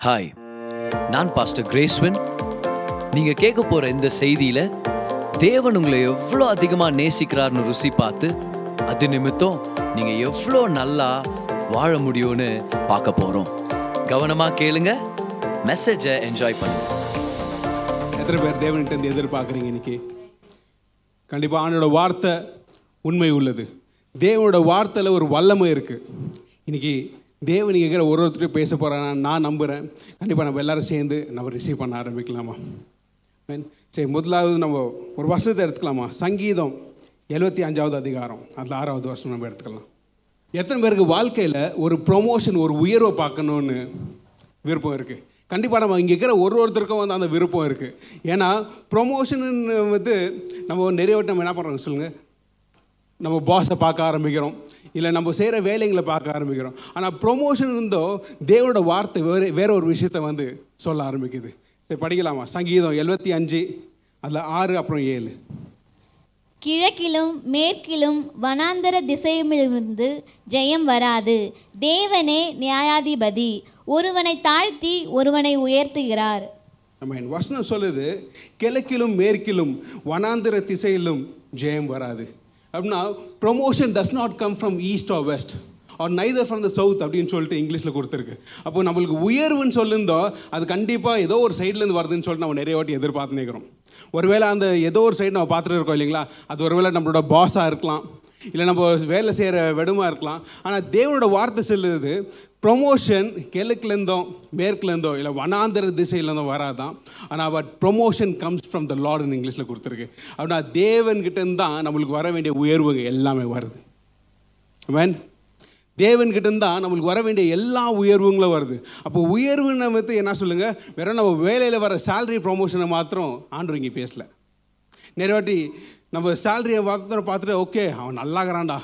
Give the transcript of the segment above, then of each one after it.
Hi நான் pastor கிரேஸ்வன் நீங்கள் கேட்க போகிற இந்த செய்தியில் தேவன் உங்களை எவ்வளோ அதிகமாக நேசிக்கிறார்னு ருசி பார்த்து அது நிமித்தம் நீங்கள் எவ்வளோ நல்லா வாழ முடியும்னு பார்க்க போகிறோம் கவனமாக கேளுங்க மெசேஜை என்ஜாய் பண்ணுங்க. எத்தனை பேர் தேவன்கிட்ட எதிர்பார்க்குறீங்க இன்னைக்கு? கண்டிப்பாக ஆண்டோட வார்த்தை உண்மை உள்ளது. தேவனோட வார்த்தையில் ஒரு வல்லமை இருக்குது இன்னைக்கு தேவன் கேட்குற ஒரு ஒருத்தரையும் பேச போகிறான் நான் நம்புகிறேன் கண்டிப்பாக நம்ம எல்லாரும் சேர்ந்து நம்ம ரிசீவ் பண்ண ஆரம்பிக்கலாமா? சரி முதலாவது நம்ம ஒரு வருஷத்தை எடுத்துக்கலாமா? சங்கீதம் எழுபத்தி அஞ்சாவது அதிகாரம். அதில் ஆறாவது வருஷம் நம்ம எடுத்துக்கலாம். எத்தனை பேருக்கு வாழ்க்கையில் ஒரு ப்ரொமோஷன் ஒரு உயர்வை பார்க்கணுன்னு விருப்பம் இருக்குது கண்டிப்பாக நம்ம இங்கே இருக்கிற ஒரு ஒருத்தருக்கும் வந்து அந்த விருப்பம் இருக்குது ஏன்னா ப்ரொமோஷன் வந்து நம்ம நிறைய வட்டம் நம்ம என்ன பண்ணுறோம் சொல்லுங்கள் நம்ம பாஸை பார்க்க ஆரம்பிக்கிறோம். இல்லை நம்ம செய்கிற வேலைங்களை பார்க்க ஆரம்பிக்கிறோம். ஆனால் ப்ரொமோஷன் இருந்தோ தேவனோட வார்த்தை வேறு வேற ஒரு விஷயத்தை வந்து சொல்ல ஆரம்பிக்குது. சரி படிக்கலாமா? சங்கீதம் எழுபத்தி அஞ்சு அதில் ஆறு அப்புறம் ஏழு. கிழக்கிலும் மேற்கிலும் வனாந்தர திசையுமிருந்து ஜெயம் வராது. தேவனே நியாயாதிபதி. ஒருவனை தாழ்த்தி ஒருவனை உயர்த்துகிறார். நம்ம என் வசனம் சொல்லுது கிழக்கிலும் மேற்கிலும் வனாந்திர திசையிலும் ஜெயம் வராது. அப்படின்னா promotion does not come from east or west or neither from the south அப்படின்னு சொல்லிட்டு இங்கிலீஷில் கொடுத்துருக்கு. அப்போ நம்மளுக்கு உயர்வுன்னு சொல்லியிருந்தோம் அது கண்டிப்பாக ஏதோ ஒரு சைட்லேருந்து வருதுன்னு சொல்லிட்டு நம்ம நிறைய வாட்டி எதிர்பார்த்து நிற்கிறோம் ஒருவேளை அந்த ஏதோ ஒரு சைடு நம்ம பார்த்துட்டு இருக்கோம் இல்லைங்களா? அது ஒருவேளை நம்மளோட பாஸாக இருக்கலாம் இல்லை நம்ம வேலை செய்கிற வெடுமா இருக்கலாம். ஆனால் தேவனோட வார்த்தை சொல்லுது ப்ரொமோஷன் கிழக்குலேருந்தோ மேற்குலேருந்தோ இல்லை வனாந்திர திசையிலேருந்தோ வராதான். ஆனால் but promotion comes from the லார்டுன்னு இங்கிலீஷில் கொடுத்துருக்கு. அப்படின்னா தேவன்கிட்டேருந்து தான் நம்மளுக்கு வர வேண்டிய உயர்வுங்க எல்லாமே வருது. வேன் தேவன்கிட்ட தான் நம்மளுக்கு வர வேண்டிய எல்லா உயர்வுங்களும் வருது. அப்போ உயர்வுன்னு வந்து என்ன சொல்லுங்கள் வெறும் நம்ம வேலையில் வர சேலரி ப்ரொமோஷனை மாத்திரம் ஆண்டு இங்கே பேசல. நிறைய வாட்டி நம்ம சேலரியை பார்த்து பார்த்துட்டு ஓகே அவன் நல்லாகிறான்டா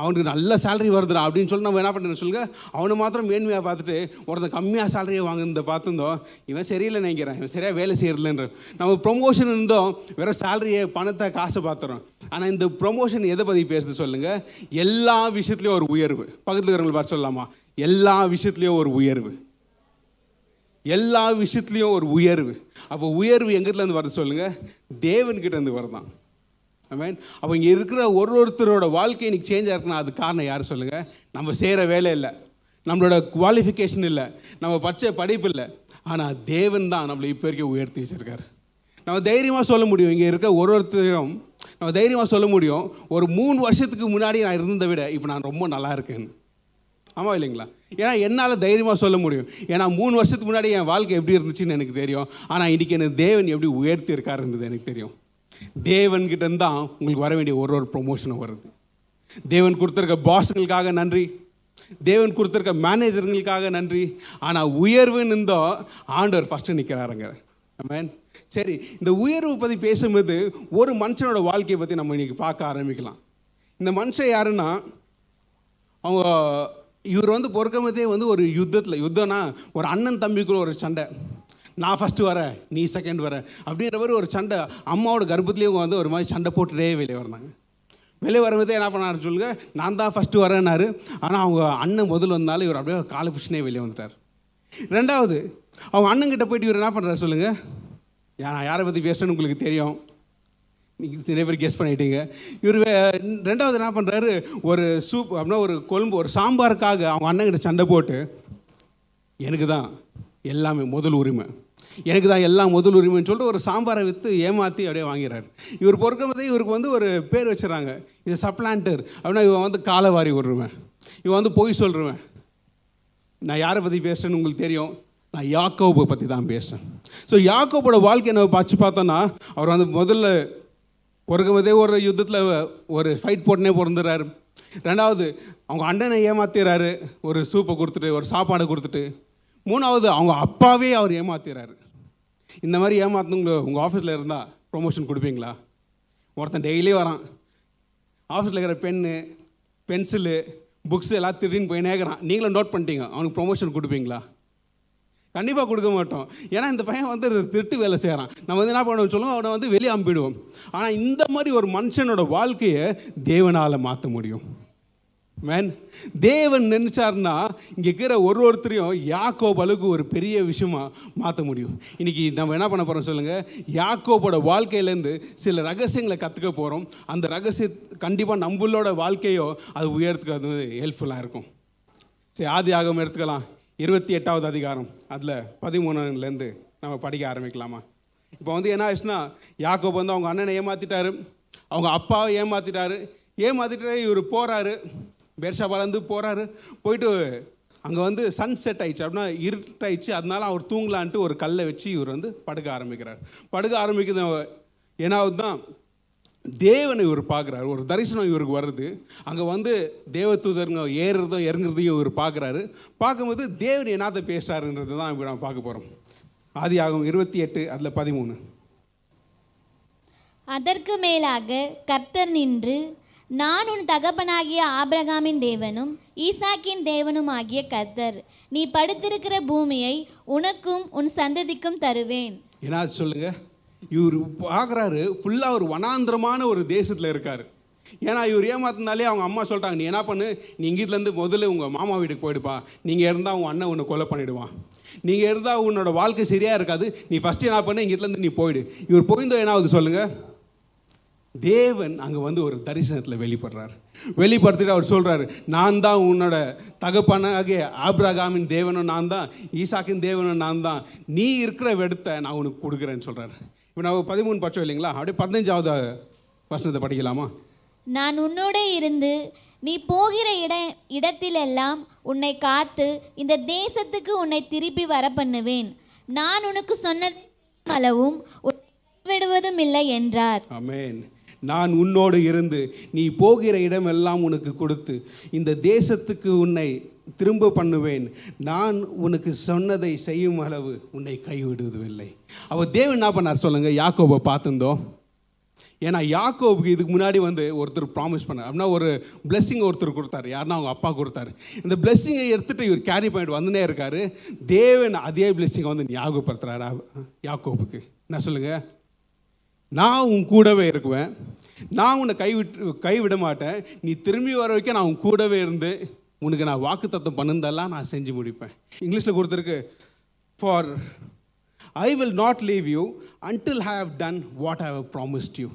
அவனுக்கு நல்ல சேலரி வருதுடா அப்படின்னு சொல்லி நம்ம என்ன பண்ணுறோம் சொல்லுங்க? அவனை மாத்திரம் மேன்மையாக பார்த்துட்டு ஒருத்தன் கம்மியாக சேலரியை வாங்குறத பார்த்துருந்தோம். இவன் சரியில்லை நினைக்கிறேன். இவன் சரியாக வேலை செய்யறதுலன்ற நம்ம ப்ரொமோஷன் இருந்தோம் வெறும் சேலரியை பணத்தை காசை பார்த்துறோம். ஆனால் இந்த ப்ரொமோஷன் எதை பற்றி பேசுது சொல்லுங்கள் எல்லா விஷயத்துலையும் ஒரு உயர்வு. பக்கத்தில் இருக்கிறவங்களை பார்த்து சொல்லலாமா? எல்லா விஷயத்துலையும் ஒரு உயர்வு. எல்லா விஷயத்துலையும் ஒரு உயர்வு. அப்போ உயர்வு எங்கிட்டேருந்து வருது சொல்லுங்கள் தேவன்கிட்ட இருந்து வருதான். மீன் அப்போ இங்கே இருக்கிற ஒரு ஒருத்தரோட வாழ்க்கை இன்றைக்கி சேஞ்ச் ஆயிருக்குன்னா அது காரணம் யார் சொல்லுங்கள் நம்ம செய்கிற வேலை இல்லை. நம்மளோட குவாலிஃபிகேஷன் இல்லை. நம்ம பச்சை படிப்பு இல்லை. ஆனால் தேவன் தான் நம்மளை இப்போ வரைக்கும் உயர்த்தி வச்சிருக்காரு. நம்ம தைரியமாக சொல்ல முடியும். இங்கே இருக்க ஒரு ஒருத்தரையும் நம்ம தைரியமாக சொல்ல முடியும். ஒரு மூணு வருஷத்துக்கு முன்னாடி நான் இருந்ததை விட இப்போ நான் ரொம்ப நல்லா இருக்கேன்னு ஆமாம் இல்லைங்களா? ஏன்னா என்னால் தைரியமாக சொல்ல முடியும். ஏன்னா மூணு வருஷத்துக்கு முன்னாடி என் வாழ்க்கை எப்படி இருந்துச்சுன்னு எனக்கு தெரியும். ஆனால் இன்றைக்கி எனக்கு தேவன் எப்படி உயர்த்தி இருக்காருன்றது எனக்கு தெரியும். தேவன்கிட்ட தான் உங்களுக்கு வர வேண்டிய ஒரு ஒரு ப்ரொமோஷனும் வருது. தேவன் கொடுத்துருக்க பாஸுங்களுக்காக நன்றி. தேவன் கொடுத்துருக்க மேனேஜருங்களுக்காக நன்றி. ஆனால் உயர்வுன்னு இருந்தோ ஆண்டவர் ஃபஸ்ட்டு நிற்கிறாருங்க மேன் சரி இந்த உயர்வு பற்றி பேசும்போது ஒரு மனுஷனோட வாழ்க்கையை பற்றி நம்ம இன்றைக்கி பார்க்க ஆரம்பிக்கலாம். இந்த மனுஷன் யாருன்னா அவங்க இவர் வந்து பொறுக்கமதே வந்து ஒரு யுத்தத்தில் யுத்தம்னா ஒரு அண்ணன் தம்பிக்குள்ள ஒரு சண்டை. நான் ஃபஸ்ட்டு வரேன் நீ செகண்ட் வர அப்படின்ற மாதிரி ஒரு சண்டை அம்மாவோட கர்ப்பத்துலேயும் வந்து ஒரு மாதிரி சண்டை போட்டுட்டே வெளியே வந்தாங்க. வெளியே வரும்போதே என்ன பண்ணாரு சொல்லுங்க நான் தான் ஃபஸ்ட்டு வரேன்னாரு. ஆனால் அவங்க அண்ணன் முதல் வந்தாலும் இவர் அப்படியே காலை பிடிச்சினே வெளியே வந்துட்டார். ரெண்டாவது அவங்க அண்ணங்கிட்ட போயிட்டு இவர் என்ன பண்ணுறாரு சொல்லுங்கள் நான் யாரை பற்றி பேசுகிறேன்னு உங்களுக்கு தெரியும். நீங்கள் நிறைய பேர் கெஸ் பண்ணிட்டீங்க. இவர் ரெண்டாவது என்ன பண்ணுறாரு ஒரு சூப் அப்படின்னா ஒரு கொழும்பு ஒரு சாம்பாருக்காக அவங்க அண்ணங்கிட்ட சண்டை போட்டு எனக்கு தான் எல்லாமே முதல் உரிமை. எனக்கு தான் எல்லாம் முதல் உரிமைன்னு சொல்லிட்டு ஒரு சாம்பாரை விற்று ஏமாற்றி அப்படியே வாங்கிறார். இவர் பொறுக்கும்போதே இவருக்கு வந்து ஒரு பேர் வச்சுறாங்க. இது சப்ளான்டர் அப்படின்னா இவன் வந்து காலை வாரி விடுருவேன் இவன் வந்து பொய் சொல்கிறவன் நான் யாரை பற்றி பேசுகிறேன்னு உங்களுக்கு தெரியும்? நான் யாக்கோபை பற்றி தான் பேசுகிறேன் ஸோ யாக்கோபோட வாழ்க்கையை நம்ம பார்த்து பார்த்தோன்னா அவர் வந்து முதல்ல பிறகும்போதே ஒரு யுத்தத்தில் ஒரு ஃபைட் போட்டுனே பிறந்துறாரு. ரெண்டாவது அவங்க அண்ணனை ஏமாத்திடுறாரு ஒரு சூப்பை கொடுத்துட்டு ஒரு சாப்பாடை கொடுத்துட்டு. மூணாவது அவங்க அப்பாவே அவர் ஏமாத்திடுறாரு இந்த மாதிரி ஏமாத்துங்க உங்கள் ஆஃபீஸில் இருந்தால் ப்ரொமோஷன் கொடுப்பீங்களா? ஒருத்தன் டெய்லி வரான். ஆஃபீஸில் இருக்கிற பென்னு பென்சிலு புக்ஸ் எல்லாம் திருடின்னு போய் நேக்கிறான் நீங்களும் நோட் பண்ணிட்டீங்க. அவனுக்கு ப்ரொமோஷன் கொடுப்பீங்களா? கண்டிப்பாக கொடுக்க மாட்டோம். ஏன்னா இந்த பையன் வந்து திருட்டு வேலை செய்கிறான் நம்ம வந்து என்ன பண்ணுவோம் சொல்லுவோம்? அவனை வந்து வெளியே அம்பிடுவோம் ஆனால் இந்த மாதிரி ஒரு மனுஷனோட வாழ்க்கையை தேவனால் மாற்ற முடியும். மேன் தேவன் நினச்சார்னா இங்கே இருக்கிற ஒரு ஒருத்தரையும் யாக்கோப் அளவுக்கு ஒரு பெரிய விஷயமா மாற்ற முடியும். இன்றைக்கி நம்ம என்ன பண்ண போகிறோம் சொல்லுங்கள் யாக்கோபோட வாழ்க்கையிலேருந்து சில ரகசியங்களை கற்றுக்க போகிறோம் அந்த ரகசிய கண்டிப்பாக நம்மளோட வாழ்க்கையோ அது உயர்த்துக்கிறது அது ஹெல்ப்ஃபுல்லாக இருக்கும். சரி ஆதி ஆகம் எடுத்துக்கலாம். இருபத்தி எட்டாவது அதிகாரம். அதில் பதிமூணுலேருந்து நம்ம படிக்க ஆரம்பிக்கலாமா? இப்போ வந்து என்ன ஆச்சுன்னா யாக்கோப் வந்து அவங்க அண்ணனை ஏமாற்றிட்டாரு அவங்க அப்பாவை ஏமாற்றிட்டாரு ஏமாற்றிட்டு இவர் போகிறாரு பேர்ஷாபாலேருந்து போகிறாரு போயிட்டு அங்கே வந்து சன் செட் ஆயிடுச்சு. அப்படின்னா இருட்டாயிடுச்சு. அதனால அவர் தூங்கலான்ட்டு ஒரு கல்லை வச்சு இவர் வந்து படுக்க ஆரம்பிக்கிறார். படுக்க ஆரம்பிக்கிறது ஏன்னாவது தான் தேவனை இவர் பார்க்குறாரு. ஒரு தரிசனம் இவருக்கு வருது. அங்கே வந்து தேவதூதருங்க ஏறுறதும் இறங்குறதையும் இவர் பார்க்குறாரு. பார்க்கும்போது தேவன் என்னத்தை பேசுறாருன்றது தான் இப்போ நம்ம பார்க்க போகிறோம் ஆதி ஆகும் இருபத்தி எட்டு அதில் பதிமூணு. அதற்கு மேலாக கர்த்தர் நின்று நான் உன் தகப்பனாகிய ஆபிரகாமின் தேவனும் ஈசாக்கின் தேவனும் ஆகிய கர்த்தர். நீ படுத்திருக்கிற பூமியை உனக்கும் உன் சந்ததிக்கும் தருவேன். என்ன சொல்லுங்க? இவர் பார்க்குறாரு ஃபுல்லாக ஒரு வனாந்திரமான ஒரு தேசத்தில் இருக்கார். ஏன்னா இவர் ஏமாத்தினாலே அவங்க அம்மா சொல்லிட்டாங்க நீ என்ன பண்ணு? நீங்கள் இதுலேருந்து முதல்ல உங்கள் மாமா வீட்டுக்கு போயிடுப்பா. நீங்கள் இருந்தால் உங்கள் அண்ணன் உன்னை கொலை பண்ணிவிடுவான் நீங்கள் இருந்தால் உன்னோட வாழ்க்கை சரியாக இருக்காது. நீ ஃபஸ்ட்டு என்ன பண்ணு? இங்கேருந்து நீ போயிடு. இவர் போயிருந்தோம் என்ன ஆகுது சொல்லுங்கள் தேவன் அங்கே வந்து ஒரு தரிசனத்தில் வெளிப்படுறார். வெளிப்படுத்திட்டு அவர் சொல்கிறாரு நான் தான் உன்னோட தகப்பனாகிய ஆப்ரகாமின் தேவனும் நான் தான் ஈசாக்கின் தேவனும் நான் தான். நீ இருக்கிற வெடுத்தை நான் உனக்கு கொடுக்குறேன்னு சொல்கிறாரு இப்போ நான் பதிமூணு பட்சம் இல்லைங்களா? அப்படியே பதினஞ்சாவது வசனத்தை படிக்கலாமா? நான் உன்னோட இருந்து நீ போகிற இட இடத்திலெல்லாம் உன்னை காத்து இந்த தேசத்துக்கு உன்னை திருப்பி வர பண்ணுவேன் நான் உனக்கு சொன்ன அளவும் உன்னை கைவிடுவதும் இல்லை என்றார். ஆமென். நான் உன்னோடு இருந்து நீ போகிற இடமெல்லாம் உனக்கு கொடுத்து இந்த தேசத்துக்கு உன்னை திரும்ப பண்ணுவேன். நான் உனக்கு சொன்னதை செய்யும் அளவு உன்னை கைவிடுவதில்லை. அவர் தேவன் என்ன பண்ணார் சொல்லுங்கள் யாக்கோபை பார்த்துருந்தோம். ஏன்னா யாக்கோபுக்கு இதுக்கு முன்னாடி வந்து ஒருத்தர் ப்ராமிஸ் பண்ணார். அப்படின்னா ஒரு பிளெஸ்ஸிங் ஒருத்தர் கொடுத்தாரு. யாருன்னா அவங்க அப்பா கொடுத்தாரு. இந்த பிளெஸ்ஸிங்கை எடுத்துகிட்டு இவர் கேரி பண்ணிட்டு வந்துனே இருக்கார். தேவன் அதே பிளெஸ்ஸிங்கை வந்து ஞாபகப்படுத்துறாரு? யாக்கோபுக்கு. என்ன சொல்லுங்கள் நான் உன் கூடவே இருக்குவேன். நான் உன்னை கைவிட்டு கைவிட மாட்டேன். நீ திரும்பி வர வரைக்கும் நான் உன் கூடவே இருந்து உனக்கு நான் வாக்கு தத்தம் பண்ணுந்தெல்லாம் நான் செஞ்சு முடிப்பேன். இங்கிலீஷில் கொடுத்துருக்கு for I will not leave you until have done what have promised you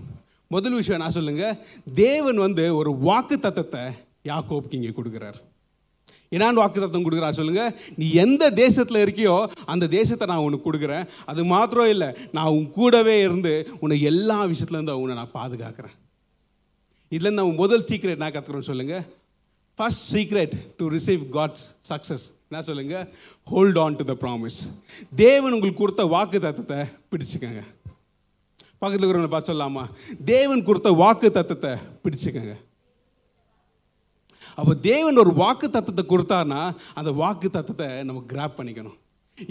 முதல் விஷயம் நான் சொல்லுங்கள் தேவன் வந்து ஒரு வாக்கு தத்தத்தை யாக்கோப்புக்கு இங்கே கொடுக்குறார். என்னான்னு வாக்கு தத்தம் கொடுக்குறா சொல்லுங்க. நீ எந்த தேசத்தில் இருக்கியோ அந்த தேசத்தை நான் உனக்கு கொடுக்குறேன். அது மாத்திரம் இல்லை நான் உன் கூடவே இருந்து உன்னை எல்லா விஷயத்துலேருந்து உன்னை நான் பாதுகாக்கிறேன். இதுலேருந்து அவன் முதல் சீக்ரெட் நான் கற்றுக்குறேன்னு சொல்லுங்கள் first secret to receive God's success என்ன சொல்லுங்க? Hold on to the promise தேவன் உங்களுக்கு கொடுத்த வாக்கு தத்தத்தை பிடிச்சுக்கங்க. பக்கத்தில் இருக்கிறவங்களை பார்த்து சொல்லலாமா? தேவன் கொடுத்த வாக்கு தத்தத்தை பிடிச்சுக்கங்க. அப்போ தேவன் ஒரு வாக்கு தத்துவத்தை கொடுத்தாருன்னா அந்த வாக்கு தத்துவத்தை நம்ம கிராப் பண்ணிக்கணும்.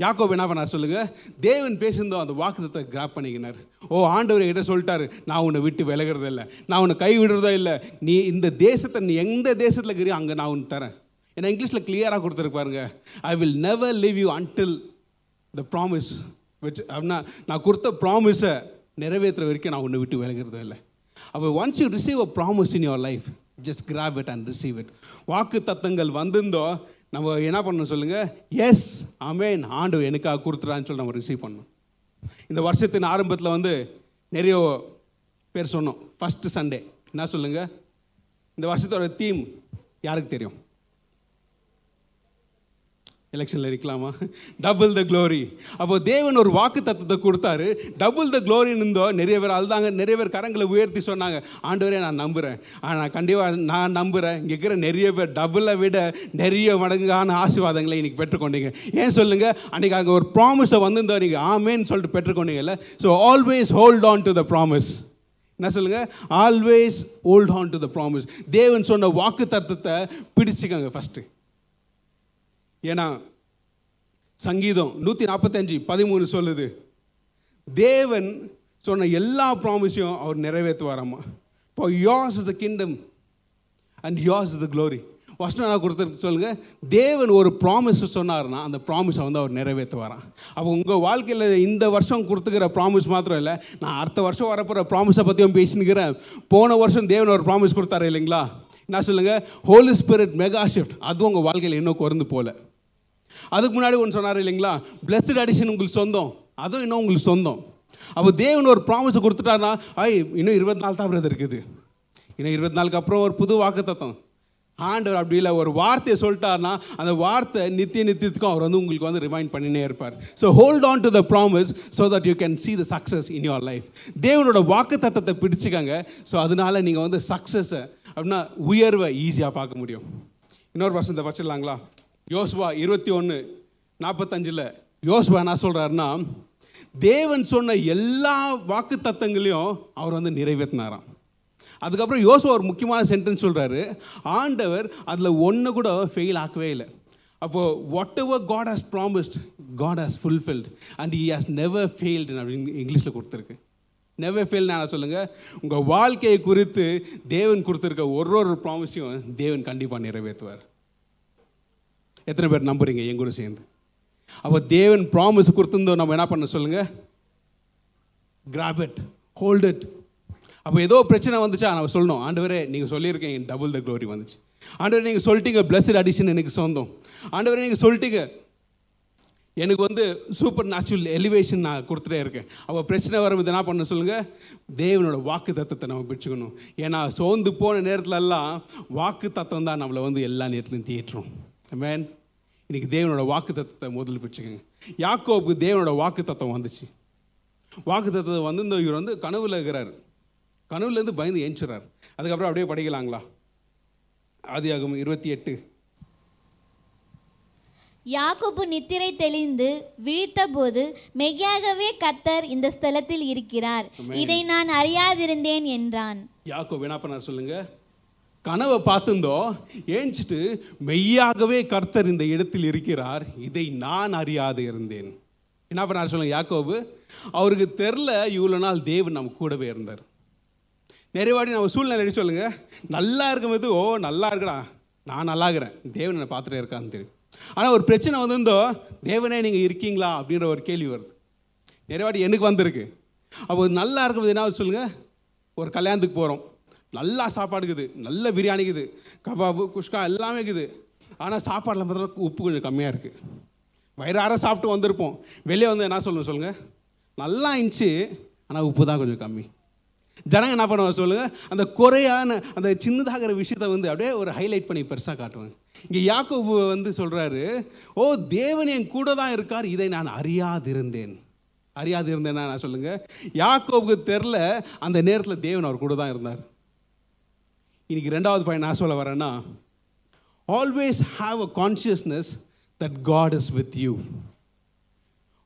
யாக்கோ என்ன பண்ணார் சொல்லுங்க? தேவன் பேசியிருந்தோம் அந்த வாக்கு தத்தத்தை கிராப் பண்ணிக்கினார். ஓ ஆண்டவர் கிட்ட சொல்லிட்டாரு நான் உன்னை விட்டு விலகிறதே இல்லை. நான் உன்னை கை விடுறதோ இல்லை. நீ இந்த தேசத்தை நீ எந்த தேசத்தில் இருக்கிறியோ அங்கே நான் உன் தரேன். ஏன்னா இங்கிலீஷில் கிளியராக கொடுத்துருக்கு பாருங்க. I will never leave you until the promise வச்சு அப்படின்னா நான் கொடுத்த ப்ராமிஸை நிறைவேற்றுற வரைக்கும் நான் உன்னை விட்டு விலகிறதோ இல்லை. அப்போ once you receive a promise in your life just grab it and receive it வாக்கு தத்தங்கள் வந்திருந்தோ நம்ம என்ன பண்ணணும் சொல்லுங்கள் எஸ் அமேன் ஆண்டு எனக்காக கொடுத்துறான்னு சொல்லி நம்ம ரிசீவ் பண்ணணும். இந்த வருஷத்தின் ஆரம்பத்தில் வந்து நிறைய பேர் சொன்னோம். ஃபஸ்ட்டு சண்டே என்ன சொல்லுங்கள் இந்த வருஷத்தோட தீம் யாருக்கு தெரியும்? எலெக்ஷனில் இருக்கலாமா. டபுள் த க்ளோரி அப்போ தேவன் ஒரு வாக்கு தத்துவத்தை கொடுத்தாரு. டபுள் த க்ளோரின்னு இருந்தோ நிறைய பேர் அழுதாங்க நிறைய பேர் கரங்களை உயர்த்தி சொன்னாங்க. ஆண்டவரே நான் நம்புகிறேன் ஆனால் கண்டிப்பாக நான் நம்புகிறேன் இங்கே இருக்கிற நிறைய பேர் டபுளை விட நிறைய மடங்கான ஆசீர்வாதங்களை இன்னைக்கு பெற்றுக்கொண்டீங்க. ஏன் சொல்லுங்கள் அன்றைக்கி அங்கே ஒரு ப்ராமிஸை வந்திருந்தோம். நீங்கள் ஆமேன்னு சொல்லிட்டு பெற்றுக்கொண்டீங்கல்ல so always hold on to the promise என்ன சொல்லுங்கள் always hold on to the promise தேவன் சொன்ன வாக்கு தத்துவத்தை பிடிச்சிக்கங்க ஃபஸ்ட்டு ஏன்னா சங்கீதம் நூற்றி நாற்பத்தஞ்சு பதிமூணு சொல்லுது. தேவன் சொன்ன எல்லா ப்ராமிஸையும் அவர் நிறைவேற்றுவாராம்மா இப்போ yours is the kingdom and yours is the glory first நான் கொடுத்துருக்கு சொல்லுங்கள் தேவன் ஒரு ப்ராமிஸ் சொன்னார்னா அந்த ப்ராமிஸை வந்து அவர் நிறைவேற்றுவாராம். அப்போ உங்கள் வாழ்க்கையில் இந்த வருஷம் கொடுத்துக்கிற ப்ராமிஸ் மாத்திரம் இல்லை நான் அடுத்த வருஷம் வரப்போகிற ப்ராமிஸை பற்றியும் பேசினுக்கிறேன். போன வருஷம் தேவன் ஒரு ப்ராமிஸ் கொடுத்தாரு இல்லைங்களா? என்ன சொல்லுங்கள் ஹோலி ஸ்பிரிட் மெகா ஷிஃப்ட் அதுவும் உங்கள் வாழ்க்கையில் இன்னும் குறைந்து போல அதுக்கு முன்னாடி ஒன்று சொன்னார் இல்லைங்களா? பிளஸ்ட் அடிஷன் உங்களுக்கு சொந்தம். அதுவும் இன்னும் உங்களுக்கு சொந்தம். அப்போ தேவன் ஒரு ப்ராமிஸை கொடுத்துட்டாருன்னா ஐ இன்னும் இருபத்தி நாலு தான் பிரதர் இருக்குது. இன்னும் இருபத்தி நாலுக்கு அப்புறம் ஒரு புது வாக்கு தத்தம் ஆண்டவர் அப்படி இல்லை. ஒரு வார்த்தையை சொல்லிட்டாருன்னா அந்த வார்த்தை நித்திய நித்தியத்துக்கும் அவர் வந்து உங்களுக்கு வந்து ரிமைண்ட் பண்ணினே இருப்பார். So hold on to the promise so that you can see the success in your life தேவனோட வாக்கு தத்தத்தை பிடிச்சிக்கங்க. ஸோ அதனால நீங்கள் வந்து சக்ஸஸை அப்படின்னா உயர்வை ஈஸியாக பார்க்க முடியும். இன்னொரு வசனத்தை வச்சிடலாங்களா? யோசுவா இருபத்தி ஒன்று நாற்பத்தஞ்சில் யோசுவா என்ன சொல்கிறாருன்னா தேவன் சொன்ன எல்லா வாக்கு தத்தங்களையும் அவர் வந்து நிறைவேற்றினாராம். அதுக்கப்புறம் யோசுவா ஒரு முக்கியமான சென்டென்ஸ் சொல்கிறாரு ஆண்டவர் அதில் ஒன்று கூட ஃபெயில் ஆக்கவே இல்லை. அப்போது whatever God has promised God has fulfilled and he has never failed அப்படின்னு இங்கிலீஷில் கொடுத்துருக்கு. நெவர் ஃபெயில் நான் சொல்லுங்கள் உங்கள் வாழ்க்கையை குறித்து தேவன் கொடுத்துருக்க ஒரு ஒரு ப்ராமிஸையும் தேவன் கண்டிப்பாக நிறைவேற்றுவார். எத்தனை பேர் நம்புறீங்க? என் கூட சேர்ந்து. அப்போ தேவன் ப்ராமிஸ் கொடுத்துருந்தோம் நம்ம என்ன பண்ண சொல்லுங்க? கிராப் இட் ஹோல்ட் இட் அப்போ ஏதோ பிரச்சனை வந்துச்சா? நான் சொல்லணும். ஆண்டவரே நீங்கள் சொல்லியிருக்கீங்க டபுள் த க்ளோரி வந்துச்சு. ஆண்டவரே நீங்கள் சொல்லிட்டீங்க பிளஸ்ட் அடிஷன் எனக்கு சொந்தம். ஆண்டவரே நீங்கள் சொல்லிட்டீங்க எனக்கு வந்து சூப்பர் நேச்சுரல் எலிவேஷன் நான் கொடுத்துட்டே இருக்கேன். அப்போ பிரச்சனை வரும்போது என்ன பண்ண சொல்லுங்கள் தேவனோட வாக்கு தத்தத்தை நம்ம பிடிச்சிக்கணும். ஏன்னா சோர்ந்து போன நேரத்துலலாம் வாக்கு தத்தம் தான் நம்மளை வந்து எல்லா நேரத்துலையும் தீட்டுறோம் மேன் இன்னைக்கு தேவனோட வாக்கு தத்தத்தை முதல்ல பிடிச்சுக்கோங்க யாக்கோவுக்கு தேவனோட வாக்கு தத்தம் வந்துச்சு. வாக்கு தத்தத்தை வந்து இந்த இவர் வந்து கனவுல இருக்கிறார். கனவுலேருந்து பயந்து ஏஞ்சுறார். அதுக்கப்புறம் அப்படியே படிக்கலாங்களா? ஆதியாகமம் இருபத்தி எட்டு. யாக்கோபு நித்திரை தெளிந்து விழித்தபோது மெய்யாகவே கத்தர் இந்த ஸ்தலத்தில் இருக்கிறார். இதை நான் அறியாதிருந்தேன் என்றான். யாக்கோப் என்ன பண்ணார் சொல்லுங்க? கனவை பார்த்துந்தோ ஏஞ்சிட்டு மெய்யாகவே கர்த்தர் இந்த இடத்தில் இருக்கிறார். இதை நான் அறியாது இருந்தேன். என்ன பண்ணார் சொல்லுங்க யாக்கோபு? அவருக்கு தெரில இவ்வளோ நாள் தேவன் நம்ம கூடவே இருந்தார். நிறைய வாட்டி நம்ம சூழ்நிலை சொல்லுங்க? நல்லா இருக்கும்போது ஓ நல்லா இருக்கடா நான் நல்லா இருக்கிறேன் தேவன் என்னை பார்த்துட்டே இருக்கான்னு தெரியும். ஆனால் ஒரு பிரச்சனை வந்திருந்தோ தேவனே நீங்கள் இருக்கீங்களா? அப்படின்ற ஒரு கேள்வி வருது. நிறைய வாட்டி எனக்கு வந்திருக்கு. அப்போ நல்லா இருக்கும்போது என்ன சொல்லுங்கள் ஒரு கல்யாணத்துக்கு போகிறோம் நல்லா சாப்பாடு இருக்குது நல்ல பிரியாணி இருக்குது கபாபு குஷ்கா எல்லாமே இருக்குது. ஆனால் சாப்பாடில் பார்த்தா உப்பு கொஞ்சம் கம்மியாக இருக்குது வயிறார சாப்பிட்டு வந்திருப்போம். வெளியே வந்து என்ன சொல்லணும் சொல்லுங்கள் நல்லா இருந்துச்சு ஆனால் உப்பு தான் கொஞ்சம் கம்மி. ஜனங்க என்ன பண்ணுவாங்க சொல்லுங்கள் அந்த குறையான அந்த சின்னதாகிற விஷயத்தை வந்து அப்படியே ஒரு ஹைலைட் பண்ணி பெருசாக காட்டுவாங்க. இங்கே யாக்கோபு வந்து சொல்கிறாரு ஓ தேவன் என் கூட தான் இருக்கார் இதை நான் அறியாதிருந்தேன். அறியாதிருந்தேன்னா நான் சொல்லுங்கள் யாக்கோபுக்கு தெரில அந்த நேரத்தில் தேவன் அவர் கூட தான் இருந்தார். இன்னைக்கு ரெண்டாவது பையன் நான் சொல்ல வரேன்னா always have a consciousness that God is with you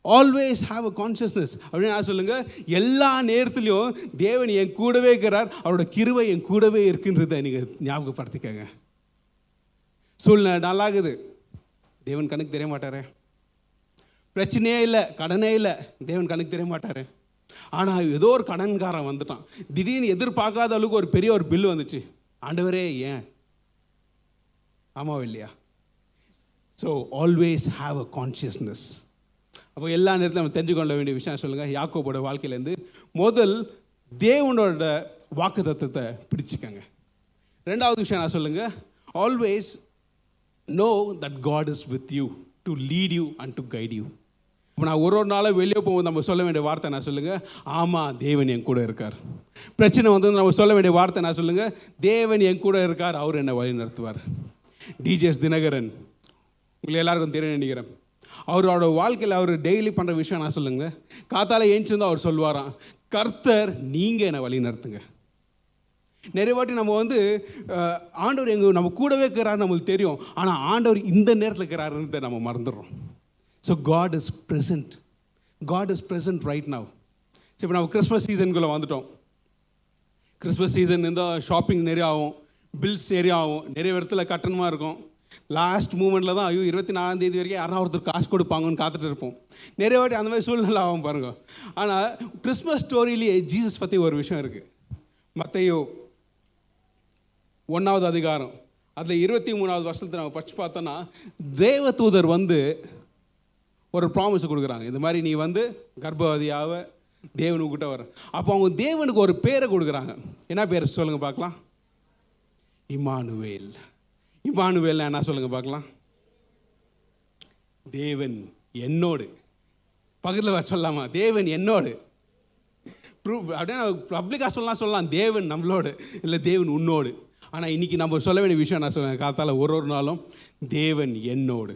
always have a consciousness அப்படின்னு நான் சொல்லுங்க? எல்லா நேரத்துலையும் தேவன் என் கூடவே இருக்கிறார். அவரோட கிருவை என் கூடவே இருக்குன்றதை நீங்கள் ஞாபகப்படுத்திக்கங்க. சூழ்நிலை நல்லாகுது. தேவன் கணக்கு தெரிய மாட்டாரே. பிரச்சனையே இல்லை கடனே இல்லை தேவன் கணக்கு தெரிய மாட்டாரு. ஆனால் ஏதோ ஒரு கடன்காரன் வந்துட்டான். திடீர்னு எதிர்பார்க்காத அளவுக்கு ஒரு பெரிய ஒரு பில் வந்துச்சு. ஆண்டவரே ஏன்? ஆமாவா இல்லையா so always have a consciousness அப்போ எல்லா நேரத்தில் நம்ம தெரிஞ்சுக்கொள்ள வேண்டிய விஷயம் சொல்லுங்கள் யாக்கோபோட வாழ்க்கையிலேருந்து முதல் தேவனோட வாக்கு தத்துவத்தை பிடிச்சிக்கங்க. ரெண்டாவது விஷயம் நான் சொல்லுங்கள் always know that God is with you to lead you and to guide you இப்போ நான் ஒரு ஒரு நாளும் வெளியே போகும்போது நம்ம சொல்ல வேண்டிய வார்த்தை நான் சொல்லுங்கள் ஆமாம் தேவன் என் கூட இருக்கார். பிரச்சனை வந்து நம்ம சொல்ல வேண்டிய வார்த்தை நான் சொல்லுங்கள் தேவன் என் கூட இருக்கார் அவர் என்னை வழி நடத்துவார் டிஜேஎஸ் தினகரன். உங்களை எல்லாருக்கும் தெரியும் நினைக்கிறேன். அவரோட வாழ்க்கையில் அவர் டெய்லி பண்ணுற விஷயம் நான் சொல்லுங்கள் காத்தால ஏஞ்சிருந்தால் அவர் சொல்லுவாராம் கர்த்தர் நீங்கள் என்னை வழி நடத்துங்க நிறைய வாட்டி நம்ம வந்து ஆண்டவர் எங்கள் நம்ம கூடவே இருக்கிறாரு நம்மளுக்கு தெரியும். ஆனால் ஆண்டவர் இந்த நேரத்தில் இருக்கிறாருன்னு நம்ம மறந்துடுறோம். So God is present God is present right now சரி இப்போ நம்ம கிறிஸ்மஸ் சீசனுக்குள்ளே வந்துட்டோம். கிறிஸ்மஸ் சீசன் இருந்தால் ஷாப்பிங் நிறைய ஆகும் பில்ஸ் நிறைய ஆகும் நிறைய இடத்துல கட்டணமாக இருக்கும். லாஸ்ட் மூமெண்ட்டில் தான் ஐயோ இருபத்தி நாலாம் தேதி வரைக்கும் யாரா ஒருத்தர் காசு கொடுப்பாங்கன்னு காத்துட்டு இருப்போம். நிறைய வாட்டி அந்த மாதிரி சூழ்நிலை ஆகும் பாருங்க. ஆனால் கிறிஸ்மஸ் ஸ்டோரியிலேயே ஜீசஸ் பற்றி ஒரு விஷயம் இருக்குது மத்தையோ ஒன்றாவது அதிகாரம். அதில் இருபத்தி மூணாவது வருஷத்தை நம்ம படிச்சு பார்த்தோன்னா தேவதூதர் வந்து ஒரு ப்ராமிஸ் கொடுக்குறாங்க. இது மாதிரி நீ வந்து கர்ப்பவதியாவ தேவனுக்கிட்ட வர அப்போ அவங்க தேவனுக்கு ஒரு பேரை கொடுக்குறாங்க. என்ன பேர் சொல்லுங்கள் பார்க்கலாம். இமானுவேல் இமானுவேல் என்ன சொல்லுங்கள் பார்க்கலாம். தேவன் என்னோடு. பக்கத்தில் வர சொல்லலாமா தேவன் என்னோடு. ப்ரூவ் அப்படியே பப்ளிக்காக சொல்லலாம் சொல்லலாம். தேவன் நம்மளோடு இல்லை தேவன் உன்னோடு. ஆனால் இன்றைக்கி நம்ம சொல்ல வேண்டிய விஷயம் நான் சொல்லுவேன் காத்தால ஒரு ஒரு நாளும் தேவன் என்னோடு.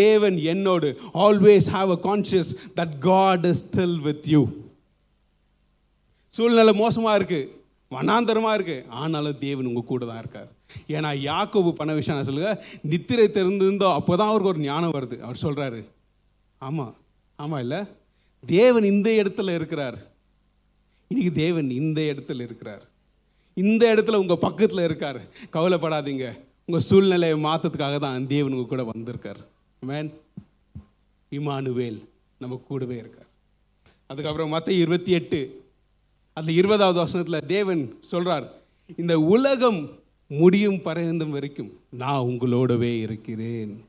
தேவன் என்னோடு always have a conscious that God is still with you சூழ்நிலை மோசமாக இருக்குது வனாந்தரமாக இருக்குது ஆனாலும் தேவன் உங்கள் கூட தான் இருக்கார். ஏன்னா யாக்கோபு பண்ண விஷயம் நான் சொல்லுங்க? நித்திரை தெரிந்திருந்தோ அப்போ தான் அவருக்கு ஒரு ஞானம் வருது. அவர் சொல்கிறாரு ஆமாம் ஆமாம் இல்லை? தேவன் இந்த இடத்துல இருக்கிறார். இன்னைக்கு தேவன் இந்த இடத்துல இருக்கிறார். இந்த இடத்துல உங்கள் பக்கத்தில் இருக்கார். கவலைப்படாதீங்க. உங்கள் சூழ்நிலையை மாற்றத்துக்காக தான் தேவன் உங்கள் கூட வந்திருக்கார். மேன் இமானுவேல் நம்ம கூடவே இருக்கார். அதுக்கப்புறம் மற்ற இருபத்தி எட்டு அதில் இருபதாவது வசனத்தில் தேவன் சொல்கிறார் இந்த உலகம் முடியும் பரந்தும் வரைக்கும் நான் உங்களோடவே இருக்கிறேன்.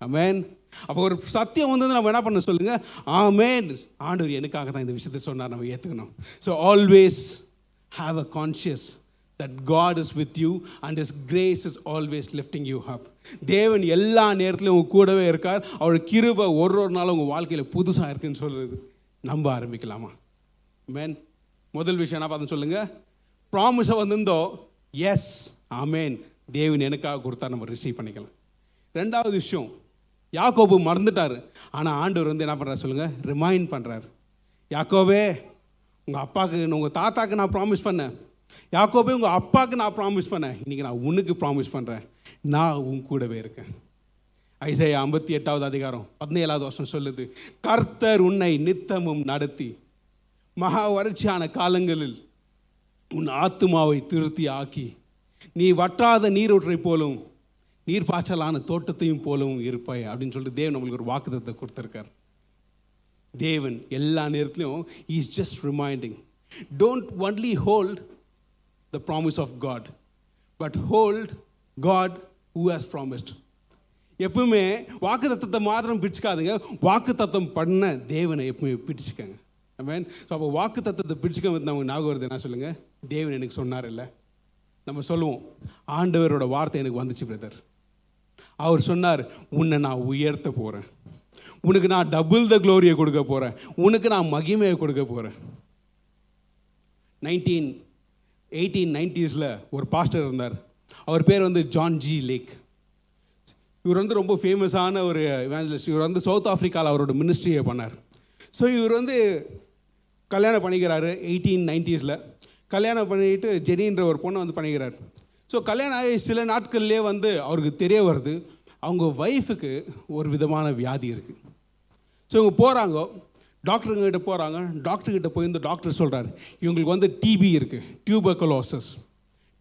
அமேன் அப்போ ஒரு சத்தியம் வந்து நம்ம என்ன பண்ண சொல்லுங்க? ஆமேன் ஆண்டவர் எனக்காக தான் இந்த விஷயத்தை சொன்னார் நம்ம ஏற்றுக்கணும் so always have a conscious that God is with you and his grace is always lifting you up தேவன் எல்லா நேரத்திலும் உங்கள் கூடவே இருக்கார். அவர் கிருபை ஒரு ஒரு நாளும் உங்கள் வாழ்க்கையில் புதுசாக இருக்குன்னு சொல்கிறது நம்ப ஆரம்பிக்கலாமா? மேன் முதல் விஷயம் என்ன பார்த்து சொல்லுங்கள் ப்ராமிஸை வந்திருந்தோ? எஸ் ஆமேன் தேவன் எனக்காக கொடுத்தா நம்ம ரிசீவ் பண்ணிக்கலாம். ரெண்டாவது விஷயம் யாக்கோபு மறந்துட்டார். ஆனால் ஆண்டவர் வந்து என்ன பண்ணுறாரு சொல்லுங்கள் ரிமைண்ட் பண்ணுறாரு யாக்கோவே உங்கள் அப்பாவுக்கு உங்கள் தாத்தாக்கு நான் ப்ராமிஸ் பண்ணேன். யாக்கோபே உங்கள் அப்பாவுக்கு நான் ப்ராமிஸ் பண்ணேன். இன்றைக்கி நான் உனக்கு ப்ராமிஸ் பண்ணுறேன் நான் உன் கூடவே இருக்கேன். ஐசையா ஐம்பத்தி எட்டாவது அதிகாரம் பதினேழாவது வருஷம் சொல்லுது கர்த்தர் உன்னை நித்தமும் நடத்தி மகா வறட்சியான காலங்களில் உன் ஆத்துமாவை திருத்தி ஆக்கி நீ வற்றாத நீரூற்றை போலும் நீர் பாய்ச்சலான தோட்டத்தையும் போலவும் இருப்பாய். அப்படின்னு சொல்லிட்டு தேவன் நம்மளுக்கு ஒரு வாக்குதத்தை கொடுத்துருக்கார். தேவன் எல்லா நேரத்துலையும் is just reminding don't only hold the promise of God but hold God who has promised எப்பவுமே வாக்கு தத்தத்தை மாத்திரம் பிடிச்சிக்காதுங்க வாக்கு தத்தம் பண்ண தேவனை எப்பவுமே பிடிச்சிக்கங்க ஆமென் ஸோ அப்போ வாக்கு தத்தத்தை பிடிச்சிக்க வந்து நமக்கு ஞாபகம் வருது என்ன சொல்லுங்கள் தேவன் எனக்கு சொன்னார் இல்லை. நம்ம சொல்லுவோம். ஆண்டவரோட வார்த்தை எனக்கு வந்துச்சு பிரதர் அவர் சொன்னார் உன்னை நான் உயர்த்த போகிறேன் உனக்கு நான் டபுள் த க்ளோரியை கொடுக்க போகிறேன் உனக்கு நான் மகிமையை கொடுக்க போகிறேன் நைன்டீன் எயிட்டீன் நைன்டிஸில் ஒரு பாஸ்டர் இருந்தார். அவர் பேர் வந்து ஜான் ஜி லேக் இவர் வந்து ரொம்ப ஃபேமஸான ஒரு இவாஞ்சலிஸ்ட் இவர் வந்து சவுத் ஆஃப்ரிக்காவில் அவரோட மினிஸ்ட்ரியை பண்ணார். ஸோ இவர் வந்து கல்யாணம் பண்ணிக்கிறாரு எயிட்டீன் நைன்டிஸில் கல்யாணம் பண்ணிட்டு ஜெனின்ற ஒரு பொண்ணை வந்து பண்ணிக்கிறார். ஸோ கல்யாணம் ஆகி சில நாட்கள்லேயே வந்து அவருக்கு தெரிய வருது. அவங்க ஒய்ஃபுக்கு ஒரு விதமான வியாதி இருக்குது ஸோ இவங்க போகிறாங்க டாக்டருங்கிட்ட போகிறாங்க டாக்டர்கிட்ட போய் இந்த டாக்டர் சொல்கிறார் இவங்களுக்கு வந்து டிபி இருக்குது டியூபர்கலோசஸ்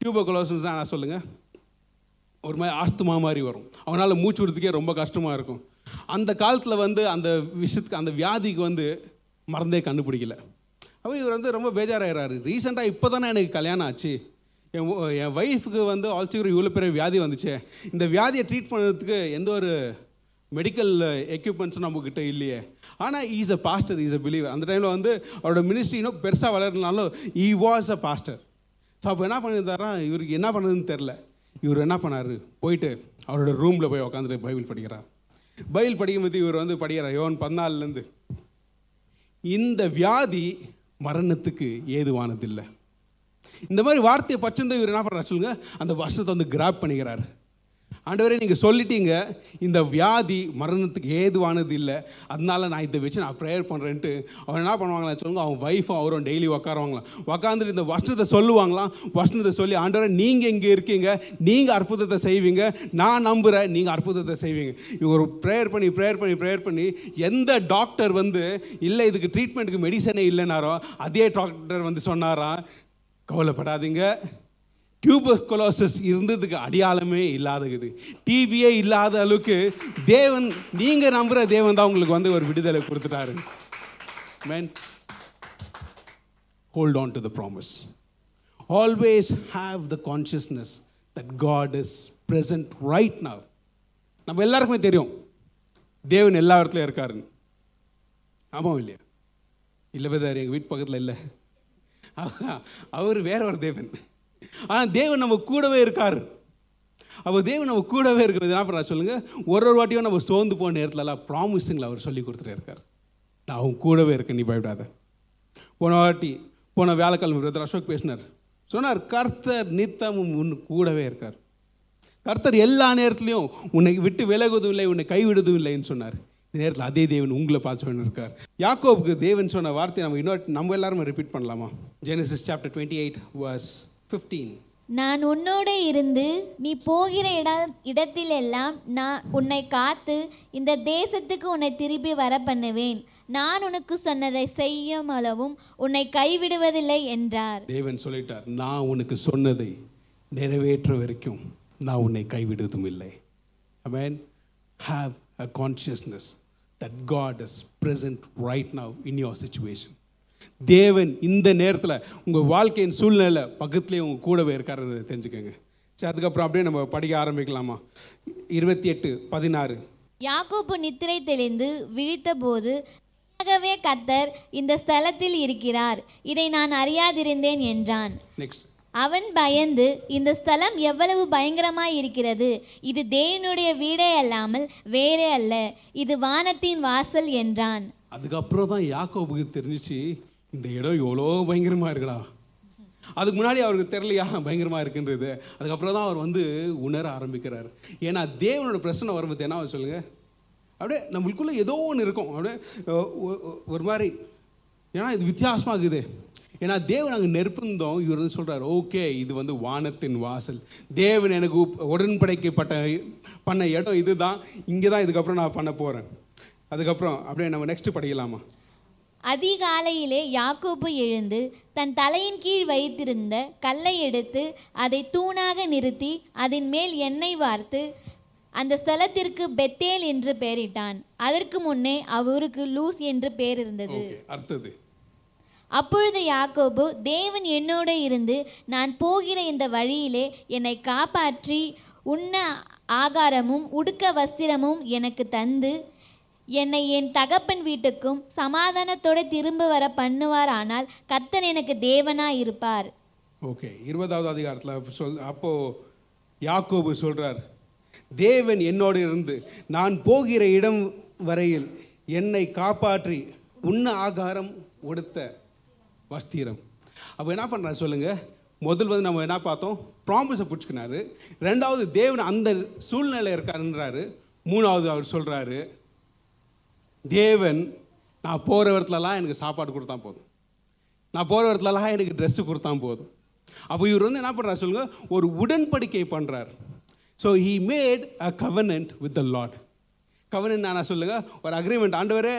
டியூபர்கலோசஸ் தான் சொல்லுங்கள் ஒரு மாதிரி ஆஸ்துமா மாதிரி வரும். அவனால் மூச்சு விடுறதுக்கே ரொம்ப கஷ்டமாக இருக்கும். அந்த காலத்தில் வந்து அந்த விஷயத்துக்கு அந்த வியாதிக்கு வந்து மறந்தே கண்டுபிடிக்கல. அப்போ இவர் வந்து ரொம்ப பேஜாராகிறாரு ரீசெண்டாக இப்போ தானே எனக்கு கல்யாணம் ஆச்சு. என் என் ஒய்ஃபுக்கு வந்து ஆல்சீக்கிரம் இவ்வளோ பெரிய வியாதி வந்துச்சு. இந்த வியாதியை ட்ரீட் பண்ணுறதுக்கு எந்த ஒரு மெடிக்கல் எக்யூப்மெண்ட்ஸும் நம்மக்கிட்ட இல்லையே. ஆனால் he's a pastor is a believer அந்த டைமில் வந்து அவரோட மினிஸ்ட்ரி இன்னும் பெருசாக வளர்னாலும் he was a pastor so அப்போ என்ன பண்ணியிருந்தாரா இவருக்கு என்ன பண்ணுதுன்னு தெரில இவர் என்ன பண்ணார்? போயிட்டு அவரோட ரூமில் போய் உட்காந்துட்டு பைபிள் படிக்கிறார். பைபிள் படிக்கும்போது இவர் வந்து படிக்கிறார் யோன் பதினாலுலேருந்து இந்த வியாதி மரணத்துக்கு ஏதுவானதில்லை இந்த மாதிரி வார்த்தையை பச்சிருந்த இவர் என்ன பண்ணுறாரு சொல்லுங்கள் அந்த வருஷத்தை வந்து கிராப் பண்ணிக்கிறார். ஆண்டவரே நீங்கள் சொல்லிட்டீங்க. இந்த வியாதி மரணத்துக்கு ஏதுவானது இல்லை. அதனால நான் இதை வச்சு நான் ப்ரேயர் பண்ணுறேன்ட்டு அவன் என்ன பண்ணுவாங்களா சொல்லுங்க அவன் ஒய்ஃபும் அவரும் டெய்லி உக்காருவாங்களாம் உக்காந்துட்டு இந்த வருஷத்தை சொல்லுவாங்களாம் வருஷத்தை சொல்லி ஆண்டவரே நீங்கள் இங்கே இருக்கீங்க. நீங்கள் அற்புதத்தை செய்வீங்க. நான் நம்புகிறேன் நீங்கள் அற்புதத்தை செய்வீங்க. இவர் ப்ரேயர் பண்ணி ப்ரேயர் பண்ணி ப்ரேயர் பண்ணி எந்த டாக்டர் வந்து இல்லை இதுக்கு ட்ரீட்மெண்ட்டுக்கு மெடிசனே இல்லைனாரோ அதே டாக்டர் வந்து சொன்னாராம். கவலைப்படாதீங்க. டியூபர்கொலோசஸ் இருந்ததுக்கு அடையாளமே இல்லாதது. டிவியே இல்லாத அளவுக்கு தேவன் நீங்கள் நம்புகிற தேவன் தான் உங்களுக்கு வந்து ஒரு விடுதலை கொடுத்துட்டாரு. Amen hold on to the promise always have the consciousness that God is present right now நம்ம எல்லாருக்குமே தெரியும். தேவன் எல்லா இடத்துலையும் இருக்காருன்னு. ஆமாம் இல்லையா? இல்லை பிரதர் எங்கள் வீட்டு பக்கத்தில் இல்லை. அவர் வேற ஒரு தேவன். ஆனால் தேவன் நம்ம கூடவே இருக்கார். அப்போ தேவன் நம்ம கூடவே இருக்கிறது என்ன பண்ணுறா சொல்லுங்கள் ஒரு ஒரு வாட்டியும் நம்ம சோர்ந்து போன நேரத்துலலாம் ப்ராமிஸுங்களை அவர் சொல்லி கொடுத்துட்டே இருக்கார். நான் அவன் கூடவே இருக்கேன் நீ பயப்படாத. போன வாட்டி போன வேலைக்கிழமை பிரதர் அசோக் பேசினார். சொன்னார் கர்த்தர் நித்தமும் உன் கூடவே இருக்கார். கர்த்தர் எல்லா நேரத்துலையும் உன்னை விட்டு விலகுவதும் இல்லை உன்னை கைவிடுவதும் இல்லைன்னு சொன்னார். இந்த நேரத்தில் அதே தேவன் உங்களை பார்த்து இருக்கார் யாக்கோவுக்கு தேவன் சொன்ன வார்த்தை நம்ம இன்னொரு நம்ம எல்லாருமே ரிப்பீட் பண்ணலாமா? Genesis chapter twenty eight verse fifteen நான் உன்னோடு இருந்து நீ போகிற இட இடத்திலெல்லாம் நான் உன்னை காத்து இந்த தேசத்துக்கு உன்னை திருப்பி வர பண்ணுவேன் நான் உனக்கு சொன்னதை செய்யும் அளவும் உன்னை கைவிடுவதில்லை என்றார். தேவன் சொல்லிட்டார் நான் உனக்கு சொன்னதை நிறைவேற்ற வரைக்கும் நான் உன்னை கைவிடுவதும் இல்லை. Amen have a consciousness that God is present right now in your situation தேவன் இந்த நேரத்தில் உங்கள் வாழ்க்கையின் சூழ்நிலை பக்கத்துலேயே உங்கள் கூடவே இருக்காருன்றதை தெரிஞ்சுக்கோங்க. சரி அதுக்கப்புறம் அப்படியே நம்ம படிக்க ஆரம்பிக்கலாமா? இருபத்தி எட்டு பதினாறு. யாக்கோபு நித்திரை தெளிந்து விழித்தபோது மெய்யாகவே கர்த்தர் இந்த ஸ்தலத்தில் இருக்கிறார். இதை நான் அறியாதிருந்தேன் என்றான். நெக்ஸ்ட் அவன் பயந்து இந்த ஸ்தலம் எவ்வளவு பயங்கரமாய் இருக்கிறது. இது தேவனுடைய வீடே அல்லாமல் வேறே அல்ல. இது வானத்தின் வாசல் என்றான். அதுக்கப்புறம் தான் யாக்கோபுக்கு தெரிஞ்சிச்சு இந்த இடம் எவ்வளோ பயங்கரமாக இருக்குடா. அதுக்கு முன்னாடி அவருக்கு தெரியலையா பயங்கரமாக இருக்குன்றது. அதுக்கப்புறம் தான் அவர் வந்து உணர ஆரம்பிக்கிறார். ஏன்னா தேவனோட பிரச்சனை வரும்போது என்ன ஆகும் அப்படியே நம்மளுக்குள்ளே ஏதோ ஒன்று இருக்கும். அப்படியே ஒரு மாதிரி. ஏன்னா இது வித்தியாசமாக இருக்குது. ஏன்னா தேவன் அங்கே நெருப்பிருந்தோம் இவர் வந்து சொல்கிறார் ஓகே இது வந்து வானத்தின் வாசல். தேவன் எனக்கு உடன்படைக்கப்பட்ட பண்ண இடம் இதுதான். இங்கே தான் இதுக்கப்புறம் நான் பண்ண போகிறேன் அதுக்கப்புறம் அப்படியே நம்ம நெக்ஸ்ட் படிக்கலாமா? அதிகாலையிலே யாக்கோபு எழுந்து தன் தலையின் கீழ் வைத்திருந்த கல்லை எடுத்து அதை தூணாக நிறுத்தி அதன் மேல் எண்ணெய் வார்த்து அந்த ஸ்தலத்திற்கு பெத்தேல் என்று பெயரிட்டான். அதற்கு முன்னே அவருக்கு லூஸ் என்று பெயர் இருந்தது. அடுத்தது. அப்பொழுது யாக்கோபு தேவன் என்னோடு இருந்து நான் போகிற இந்த வழியிலே என்னை காப்பாற்றி உண்ண ஆகாரமும் உடுக்க வஸ்திரமும் எனக்கு தந்து என்னை என் தகப்பன் வீட்டுக்கும் சமாதானத்தோட திரும்ப வர பண்ணுவாரானால் கத்தன் எனக்கு தேவனா இருப்பார். ஓகே இருபதாவது அதிகாரத்தில் சொல் அப்போ யாக்கோபு சொல்றார் தேவன் என்னோடு இருந்து நான் போகிற இடம் வரையில் என்னை காப்பாற்றி உண்ண ஆகாரம் உடுத்த வஸ்திரம். அப்போ என்ன பண்ணுறாரு சொல்லுங்க முதல் வந்து நம்ம என்ன பார்த்தோம் ப்ராமிஸை பிடிச்சிக்கினாரு. ரெண்டாவது தேவன் அந்த சூழ்நிலை இருக்காருன்றாரு. மூணாவது அவர் சொல்கிறாரு தேவன் நான் போகிற இடத்துலலாம் எனக்கு சாப்பாடு கொடுத்தா போதும். நான் போகிற இடத்துலலாம் எனக்கு ட்ரெஸ்ஸு கொடுத்தா போதும். அப்போ இவர் வந்து என்ன பண்ணுறாரு சொல்லுங்க? ஒரு உடன்படிக்கை பண்ணுறார் so he made a covenant with the Lord covenant நான் சொல்லுங்க? ஒரு அக்ரிமெண்ட் ஆண்டவரே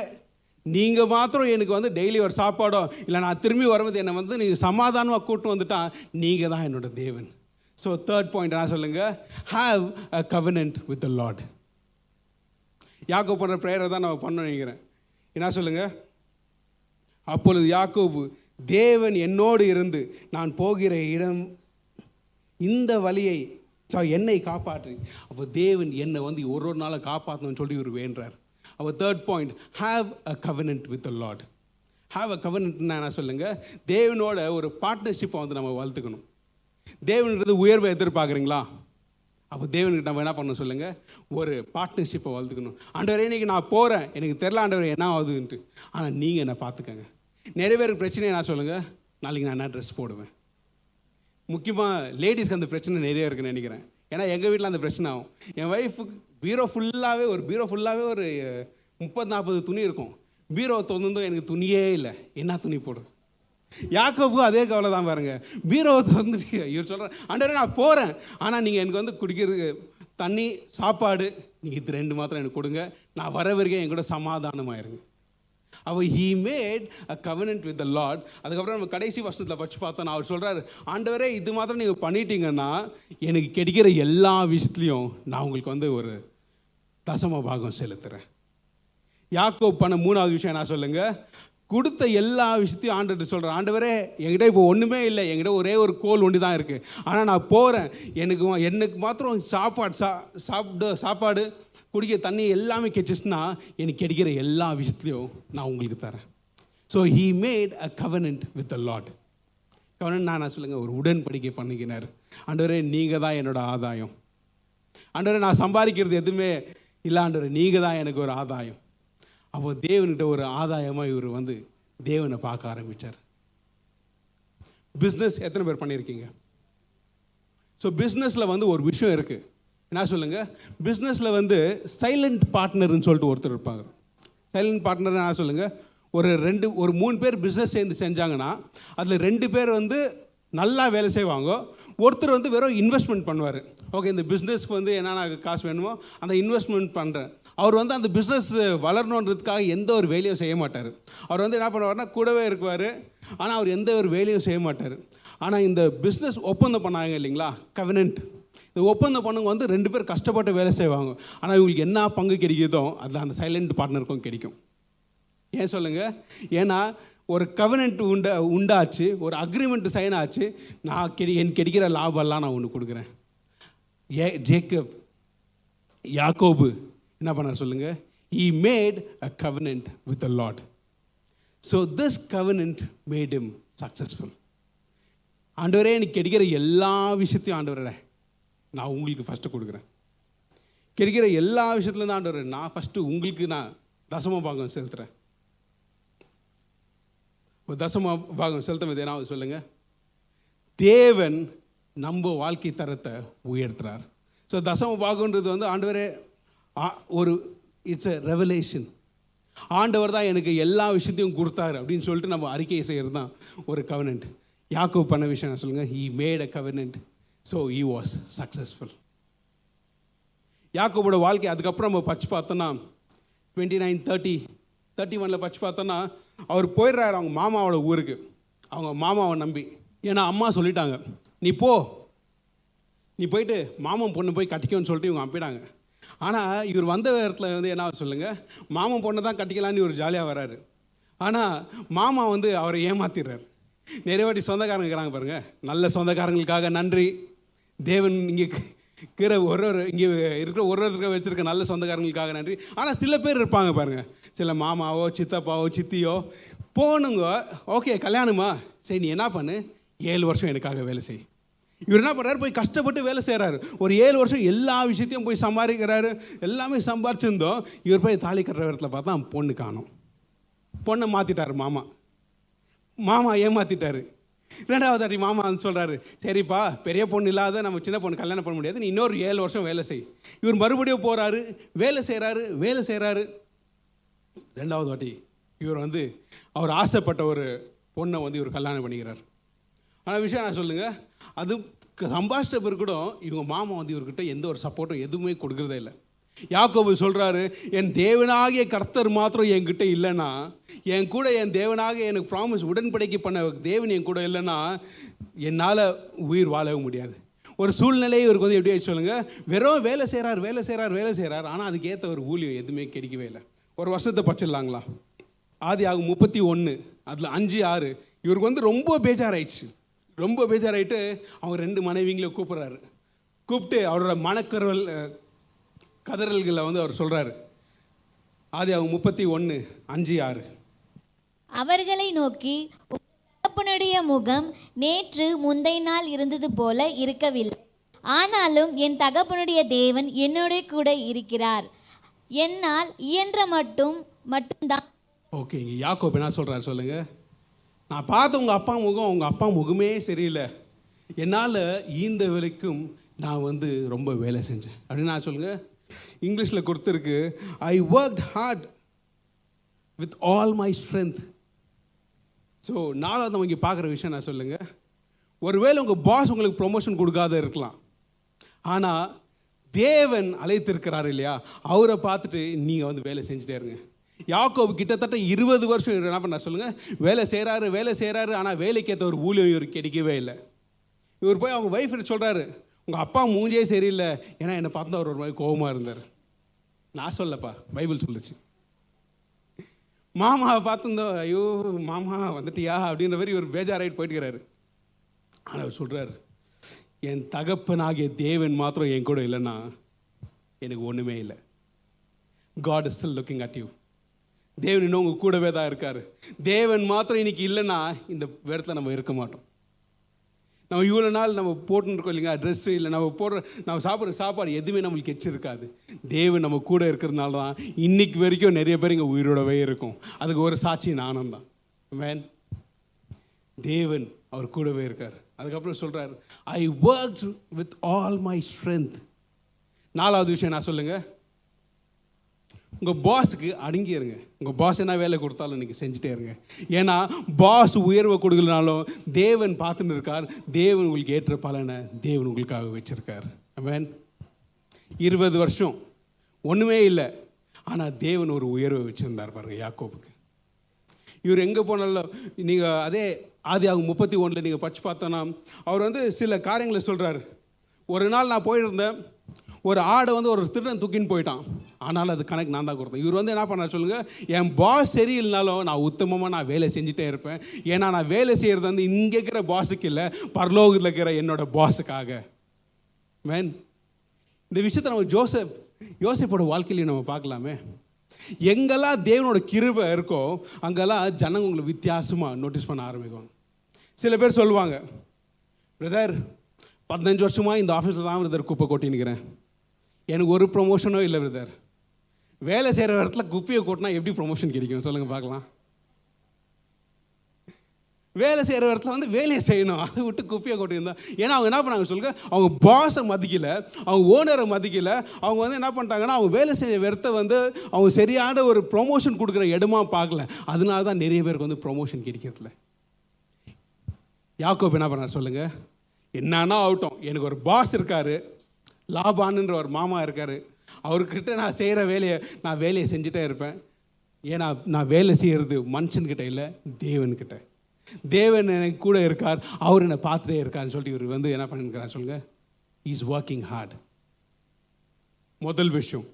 நீங்கள் மாத்திரம் எனக்கு வந்து டெய்லி ஒரு சாப்பாடோ இல்லை நான் திரும்பி வரும்போது என்னை வந்து நீங்கள் சமாதானமாக கூட்டு வந்துட்டா நீங்கள் தான் என்னோட தேவன். ஸோ தேர்ட் பாயிண்ட் நான் சொல்லுங்கள் have a covenant with the Lord யாக்கோ பண்ணுற ப்ரேயரை தான் நம்ம பண்ண நினைக்கிறேன். என்ன சொல்லுங்கள் அப்பொழுது யாக்கோபு தேவன் என்னோடு இருந்து நான் போகிற இடம் இந்த வழியை ஸோ என்னை காப்பாற்றி. அப்போ தேவன் என்னை வந்து ஒரு ஒரு நாளை காப்பாற்றணும்னு சொல்லி இவர் வேண்டார் அப்போ third point have a covenant with a Lord have a கவனன்ட்னா என்ன சொல்லுங்கள் தேவனோட ஒரு பார்ட்னர்ஷிப்பை வந்து நம்ம வளர்த்துக்கணும். தேவன்றது உயர்வை எதிர்பார்க்குறீங்களா? அப்போ தேவனுக்கு நம்ம என்ன பண்ணணும் சொல்லுங்கள் ஒரு பார்ட்னர்ஷிப்பை வளர்த்துக்கணும். ஆண்டவரே இன்னைக்கு நான் போகிறேன் எனக்கு தெரில ஆண்டவர் என்ன ஆகுதுன்ட்டு. ஆனால் நீங்கள் என்னை பார்த்துக்கங்க. நிறைய பேருக்கு பிரச்சனை என்ன சொல்லுங்கள் நாளைக்கு நான் என்ன ட்ரெஸ் போடுவேன். முக்கியமாக லேடிஸ்க்கு அந்த பிரச்சனை நிறைய இருக்குன்னு நினைக்கிறேன். ஏன்னா எங்கள் வீட்டில் அந்த பிரச்சனை ஆகும். என் ஒய்ஃபுக்கு பீரோ ஃபுல்லாகவே ஒரு பீரோ ஃபுல்லாகவே ஒரு முப்பது நாற்பது துணி இருக்கும். பீரோ திறந்தும் எனக்கு துணியே இல்லை. என்ன துணி போடுறது? யாக்கோபு அதே கவலை தான் பாருங்க. பீரோவை திறந்துட்டு இவர் சொல்கிறேன் ஆண்டவரே நான் போகிறேன் ஆனால் நீங்கள் எனக்கு வந்து குடிக்கிறதுக்கு தண்ணி சாப்பாடு நீங்கள் இது ரெண்டு மாத்திரம் எனக்கு கொடுங்க. நான் வர வரைக்கும் என் கூட சமாதானமாயிருங்க. அவர் he made a covenant with the Lord அதுக்கப்புறம் நம்ம கடைசி வருஷத்தில் வச்சு பார்த்தோம் அவர் சொல்கிறார் ஆண்டவரே இது மாத்திரம் நீங்கள் பண்ணிட்டீங்கன்னா எனக்கு கிடைக்கிற எல்லா விஷயத்துலையும் நான் உங்களுக்கு வந்து ஒரு தசம பாகம் செலுத்துகிறேன் யாக்கோ பண்ண மூணாவது விஷயம் நான் சொல்லுங்கள் கொடுத்த எல்லா விஷயத்தையும் ஆண்டுகிட்ட சொல்கிறேன் ஆண்டவரே என்கிட்ட இப்போ ஒன்றுமே இல்லை. என்கிட்ட ஒரே ஒரு கோல் ஒன்று தான் இருக்குது ஆனால் நான் போகிறேன் எனக்கு எனக்கு மாத்திரம் சாப்பாடு சா சாப்பிட சாப்பாடு குடிக்க தண்ணி எல்லாமே கிடைச்சிச்சுன்னா எனக்கு கிடைக்கிற எல்லா விஷயத்துலையும் நான் உங்களுக்கு தரேன். So he made a covenant with a Lord covenant நான் சொல்லுங்கள் ஒரு உடன்படிக்கை பண்ணிக்கினார். ஆண்டவரே நீங்கள் தான் என்னோட ஆதாயம். ஆண்டவரே நான் சம்பாதிக்கிறது எதுவுமே இல்லை ஆண்டவரே நீங்கள் தான் எனக்கு ஒரு ஆதாயம். அப்போ தேவன்கிட்ட ஒரு ஆதாயமாக இவர் வந்து தேவனை பார்க்க ஆரம்பித்தார் பிஸ்னஸ் எத்தனை பேர் பண்ணியிருக்கீங்க? ஸோ பிஸ்னஸில் வந்து ஒரு விஷயம் இருக்குது என்ன சொல்லுங்கள் பிஸ்னஸில் வந்து சைலண்ட் பார்ட்னர்னு சொல்லிட்டு ஒருத்தர் இருப்பாங்க. சைலண்ட் பார்ட்னர் என்ன சொல்லுங்கள் ஒரு ரெண்டு ஒரு மூணு பேர் பிஸ்னஸ் சேர்ந்து செஞ்சாங்கன்னா அதில் ரெண்டு பேர் வந்து நல்லா வேலை செய்வாங்க. ஒருத்தர் வந்து வெறும் இன்வெஸ்ட்மெண்ட் பண்ணுவார். ஓகே இந்த பிஸ்னஸ்க்கு வந்து என்னென்ன காசு வேணுமோ அந்த இன்வெஸ்ட்மெண்ட் பண்ணுறேன் அவர் வந்து அந்த பிஸ்னஸ் வளரணுன்றதுக்காக எந்த ஒரு வேலையும் செய்ய மாட்டார். அவர் வந்து என்ன பண்ணுவார்னா கூடவே இருக்குவார். ஆனால் அவர் எந்த ஒரு வேலையும் செய்ய மாட்டார். ஆனால் இந்த பிஸ்னஸ் ஒப்பந்தம் பண்ணாங்க இல்லைங்களா? கவனன்ட் இந்த ஒப்பந்தம் பண்ணுங்க வந்து ரெண்டு பேர் கஷ்டப்பட்டு வேலை செய்வாங்க. ஆனால் இவங்களுக்கு என்ன பங்கு கிடைக்குதோ அதில் அந்த சைலண்ட் பார்ட்னருக்கும் கிடைக்கும். ஏன் சொல்லுங்கள் ஏன்னா ஒரு கவனன்ட் உண்ட உண்டாச்சு ஒரு அக்ரிமெண்ட் சைன் ஆச்சு நான் கெடி என் கிடைக்கிற லாபம்லாம் நான் ஒன்று கொடுக்குறேன். ஏ ஜேக்கப் யாக்கோபு என்ன பண்ணார் சொல்லுங்க? He made a covenant with a Lord so this covenant made him successful ஆண்டவரே எனக்கு கிடைக்கிற எல்லா விஷயத்தையும் ஆண்டவரே நான் உங்களுக்கு ஃபஸ்ட்டு கொடுக்குறேன். கிடைக்கிற எல்லா விஷயத்துலேருந்து ஆண்டவர் நான் ஃபஸ்ட்டு உங்களுக்கு நான் தசம பாகம் செலுத்துகிறேன் ஒரு தசம பாகம் செலுத்தும் போது நான் சொல்லுங்கள் தேவன் நம்ம வாழ்க்கை தரத்தை உயர்த்துறார். ஸோ தசம பாகன்றது வந்து ஆண்டவரே ஒரு இட்ஸ் எ ரெவலேஷன் ஆண்டவர் தான் எனக்கு எல்லா விஷயத்தையும் கொடுத்தாரு அப்படின்னு சொல்லிட்டு நம்ம அறிக்கை செய்கிறது தான் ஒரு கவர்னண்ட் யாக்கோ பண்ண விஷயம் நான் சொல்லுங்கள் he made a covenant so he was successful யாக்கோவோட வாழ்க்கை அதுக்கப்புறம் நம்ம பச்சு பார்த்தோன்னா டுவெண்ட்டி நைன் தேர்ட்டி தேர்ட்டி ஒனில் பச்சு பார்த்தோன்னா அவர் போயிடுறாரு அவங்க மாமாவோட ஊருக்கு. அவங்க மாமாவை நம்பி. ஏன்னா அம்மா சொல்லிட்டாங்க நீ போ. நீ போயிட்டு மாமன் பொண்ணு போய் கட்டிக்கோன்னு சொல்லிட்டு இவங்க அனுப்பிட்டாங்க. ஆனால் இவர் வந்த இடத்துல வந்து என்ன சொல்லுங்கள் மாமன் பொண்ணை தான் கட்டிக்கலான்னு இவர் ஜாலியாக வராரு. ஆனால் மாமா வந்து அவரை ஏமாத்திடுறார். நிறைய வாட்டி சொந்தக்காரங்க இருக்கிறாங்க பாருங்கள் நல்ல சொந்தக்காரங்களுக்காக நன்றி. தேவன் இங்கே இருக்கிற ஒரு ஒரு இங்கே இருக்கிற ஒரு ஒருத்தருக்கு வச்சுருக்க நல்ல சொந்தக்காரங்களுக்காக நன்றி. ஆனால் சில பேர் இருப்பாங்க பாருங்கள் சில மாமாவோ சித்தப்பாவோ சித்தியோ போனுங்க ஓகே கல்யாணமா? சரி நீ என்ன பண்ணு? ஏழு வருஷம் எனக்காக வேலை செய். இவர் என்ன பண்ணுறாரு போய் கஷ்டப்பட்டு வேலை செய்கிறாரு ஒரு ஏழு வருஷம் எல்லா விஷயத்தையும் போய் சம்பாதிக்கிறாரு. எல்லாமே சம்பாரிச்சிருந்தோம். இவர் போய் தாலி கட்டுற இடத்துல பார்த்தா பொண்ணு காணும். பொண்ணை மாற்றிட்டாரு மாமா. மாமா ஏமாற்றிட்டாரு ரெண்டாவது அடி மாமா வந்து சொல்கிறாரு சரிப்பா பெரிய பொண்ணு இல்லாத நம்ம சின்ன பொண்ணு கல்யாணம் பண்ண முடியாது. நீ இன்னொரு ஏழு வருஷம் வேலை செய். இவர் மறுபடியும் போகிறாரு வேலை செய்கிறாரு வேலை செய்கிறாரு ரெண்டாவது வாட்டி இவர் வந்து அவர் ஆசைப்பட்ட ஒரு பொண்ணை வந்து இவர் கல்யாணம் பண்ணிக்கிறார். ஆனால் விஷயம் நான் சொல்லுங்கள் அது க- சம்பாஷிட்ட பிறகு கூட இவங்க மாமா வந்து இவர்கிட்ட எந்த ஒரு சப்போர்ட்டும் எதுவுமே கொடுக்குறதே இல்லை. யாக்கோபு சொல்கிறாரு என் தேவனாகிய கர்த்தர் மாத்திரம் என்கிட்ட இல்லைன்னா என் கூட என் தேவனாக எனக்கு ப்ராமிஸ் உடன்படிக்கை பண்ண தேவன் என் கூட இல்லைன்னா என்னால் உயிர் வாழவே முடியாது. ஒரு சூழ்நிலை இவருக்கு வந்து எப்படி ஆச்சு சொல்லுங்கள் வெறும் வேலை செய்கிறார் வேலை செய்கிறார் வேலை செய்கிறார் ஆனால் அதுக்கேற்ற ஒரு ஊழியம் எதுவுமே கிடைக்கவே இல்லை. ஒரு வருஷத்தை பச்சிடலாங்களா? ஆதி ஆகும் முப்பத்தி ஒன்று அதில் அஞ்சு ஆறு. இவருக்கு வந்து ரொம்ப பேஜாராயிடுச்சு. ரொம்ப பேஜாராயிட்டு அவங்க ரெண்டு மனைவிங்களை கூப்பிட்றாரு. கூப்பிட்டு அவரோட மனக்கரவல் அஹ், கதறல்களை வந்து அவர் சொல்கிறாரு ஆதி ஆகும் முப்பத்தி ஒன்று அஞ்சு ஆறு. அவர்களை நோக்கி "உங்கள் தகப்பனுடைய முகம் நேற்று முந்தைய நாள் இருந்தது போல இருக்கவில்லை. ஆனாலும் என் தகப்பனுடைய தேவன் என்னோட கூட இருக்கிறார். என்னால் இயன்ற மட்டும் மட்டும்தான். ஓகே இங்கே யாக்கோப் என்ன சொல்கிறாரு சொல்லுங்கள் நான் பார்த்த உங்கள் அப்பா முகம் உங்கள் அப்பா முகமே சரியில்லை. என்னால் ஈந்த வேலைக்கும் நான் வந்து ரொம்ப வேலை செஞ்சேன். அப்படின்னு நான் சொல்லுங்கள் இங்கிலீஷில் கொடுத்துருக்கு I work hard with all my strength so நாலாவது அவங்க பார்க்குற விஷயம் நான் சொல்லுங்கள் ஒருவேளை உங்கள் பாஸ் உங்களுக்கு ப்ரொமோஷன் கொடுக்காத இருக்கலாம். ஆனால் தேவன் அழைத்திருக்கிறார் இல்லையா? அவரை பார்த்துட்டு நீங்கள் வந்து வேலை செஞ்சுட்டே இருங்க. யாக்கோவு கிட்டத்தட்ட இருபது வருஷம் என்ன பண்ண சொல்லுங்கள் வேலை செய்கிறாரு வேலை செய்கிறாரு ஆனால் வேலைக்கேற்ற ஒரு ஊழியம் இவருக்கு கிடைக்கவே இல்லை. இவர் போய் அவங்க ஒய்ஃப் சொல்கிறாரு உங்கள் அப்பா மூஞ்சே சரியில்லை. ஏன்னா என்னை பார்த்தா அவர் ஒரு மாதிரி கோபமாக இருந்தார். நான் சொல்லப்பா பைபிள் சொல்லுச்சு. மாமாவை பார்த்துருந்தோம் ஐயோ மாமா வந்துட்டியா? அப்படின்ற மாதிரி இவர் பேஜாராயிட்டு போயிட்டுக்கிறாரு. ஆனால் அவர் சொல்கிறார் என் தகப்பனாகிய தேவன் மாத்திரம் என் கூட இல்லைன்னா எனக்கு ஒன்றுமே இல்லை. God is still looking at you தேவன் இன்னும் உங்கள் கூடவே தான் இருக்கார். தேவன் மாத்திரம் இன்னைக்கு இல்லைன்னா இந்த இடத்துல நம்ம இருக்க மாட்டோம். நம்ம இவ்வளோ நாள் நம்ம போட்டுன்னு இருக்கோம் ட்ரெஸ்ஸு இல்லை. நம்ம போடுற நம்ம சாப்பிட்ற சாப்பாடு எதுவுமே நம்மளுக்கு எச்சிருக்காது. தேவன் நம்ம கூட இருக்கிறதுனால தான் இன்னைக்கு வரைக்கும் நிறைய பேர் இங்கே உயிரோடவே இருக்கும். அதுக்கு ஒரு சாட்சி நானும் தான். மேன் தேவன் அவர் கூடவே இருக்கார். அதுக்கப்புறம் சொல்கிறார் I work with all my strength நாலாவது விஷயம் நான் சொல்லுங்கள் உங்கள் பாஸுக்கு அடங்கிடுங்க உங்கள் பாஸ் என்ன வேலை கொடுத்தாலும் நீங்கள் செஞ்சுட்டே இருங்க. ஏன்னா பாஸ் உயர்வை கொடுக்கலனாலும் தேவன் பார்த்துன்னு இருக்கார். தேவன் உங்களுக்கு ஏற்ற பலனை தேவன் உங்களுக்காக வச்சுருக்கார். அவன் இருபது வருஷம். ஒன்றுமே இல்லை. ஆனால் தேவன் ஒரு உயர்வை வச்சுருந்தார் பாருங்கள் யாக்கோபுக்கு. இவர் எங்கே போனாலும் நீங்கள் அதே ஆதி ஆகும் முப்பத்தி ஒன்றில் நீங்கள் படிச்சு பார்த்தோன்னா அவர் வந்து சில காரியங்களை சொல்கிறார் ஒரு நாள் நான் போயிருந்தேன். ஒரு ஆடை வந்து ஒரு திருடன் தூக்கின்னு போயிட்டான். ஆனாலும் அது கணக்கு நான் தான் கொடுத்தேன். இவர் வந்து என்ன பண்ணார் சொல்லுங்கள் என் பாஸ் சரியில்லைனாலும் நான் உத்தமமாக நான் வேலை செஞ்சுட்டே இருப்பேன். ஏன்னா நான் வேலை செய்கிறது வந்து இங்கே இருக்கிற பாஸுக்கு இல்லை பரலோகத்தில் இருக்கிற என்னோட பாஸுக்காக மேன் இந்த விஷயத்தை நம்ம ஜோசப் யோசிப்போட வாழ்க்கையிலையும் நம்ம பார்க்கலாமே. எங்கெல்லாம் தேவனோட கிருபை இருக்கோ அங்கெல்லாம் ஜனங்க உங்களை வித்தியாசமாக நோட்டீஸ் பண்ண ஆரம்பிக்கும். சில பேர் சொல்லுவாங்க பிரதர் பதினஞ்சு வருஷமாக இந்த ஆஃபீஸில் தான் பிரதர் குப்பை கொட்டின்னுக்கிறேன் எனக்கு ஒரு ப்ரொமோஷனோ இல்லை பிரதர் வேலை செய்கிற இடத்துல குப்பையை கூட்டினா எப்படி ப்ரொமோஷன் கிடைக்கும்? சொல்லுங்கள் பார்க்கலாம். வேலை செய்கிற இடத்துல வந்து வேலையை செய்யணும். அதை விட்டு குப்பையை கொட்டியிருந்தா. ஏன்னா அவங்க என்ன பண்ணாங்க சொல்லுங்க? அவங்க பாஸை மதிக்கல. அவங்க ஓனரை மதிக்கல. அவங்க வந்து என்ன பண்ணிட்டாங்கன்னா அவங்க வேலை செய்ய இடத்த வந்து அவங்க சரியான ஒரு ப்ரொமோஷன் கொடுக்குற இடமா பார்க்கல. அதனால தான் நிறைய பேருக்கு வந்து ப்ரொமோஷன் கிடைக்கிறதில்ல யாக்கோப் என்ன பண்ணார் சொல்லுங்கள் என்னன்னா ஆகட்டும். எனக்கு ஒரு பாஸ் இருக்காரு. லாபான்ன்ற ஒரு மாமா இருக்கார். அவர்கிட்ட நான் செய்கிற வேலையை நான் வேலையை செஞ்சுட்டே இருப்பேன். ஏன்னா நான் வேலை செய்கிறது மனுஷன்கிட்ட இல்லை தேவன்கிட்ட. தேவன் எனக்கு கூட இருக்கார் அவர் என்னை பார்த்துட்டே இருக்காருன்னு சொல்லிட்டு இவர் வந்து என்ன பண்ணிருக்கிறார் சொல்லுங்க? இஸ் ஒர்க்கிங் ஹார்ட் முதல் விஷயம்.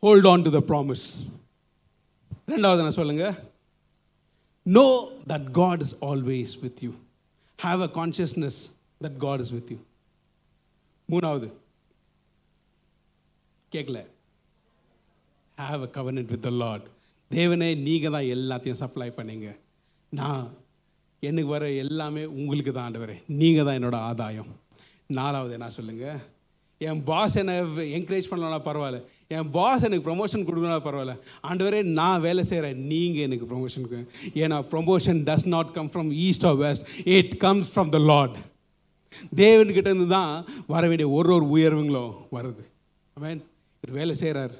Hold on to the promise ரெண்டாவது என்ன சொல்லுங்க? Know that God is always with you have a consciousness that God is with you மூணாவது. கேட்கல have a covenant with the Lord தேவனே நீங்கள் தான் எல்லாத்தையும் சப்ளை பண்ணீங்க. நான் எனக்கு வர எல்லாமே உங்களுக்கு தான் ஆண்டு வரேன் நீங்கள் தான் என்னோட ஆதாயம். நாலாவது என்ன சொல்லுங்கள் என் பாஸ் என்னை என்கரேஜ் பண்ணலாம் பரவாயில்ல. என் பாஸ் எனக்கு ப்ரொமோஷன் கொடுக்கணும் பரவாயில்ல. ஆண்டவரே நான் வேலை செய்கிறேன் நீங்கள் எனக்கு ப்ரொமோஷனுக்கு ஏன்னா promotion does not come from east or west it comes from the Lord தேவன்கிட்ட இருந்து தான் வர வேண்டிய ஒரு ஒரு உயர்வுங்களும் வருது. அவன் இவர் வேலை செய்கிறார்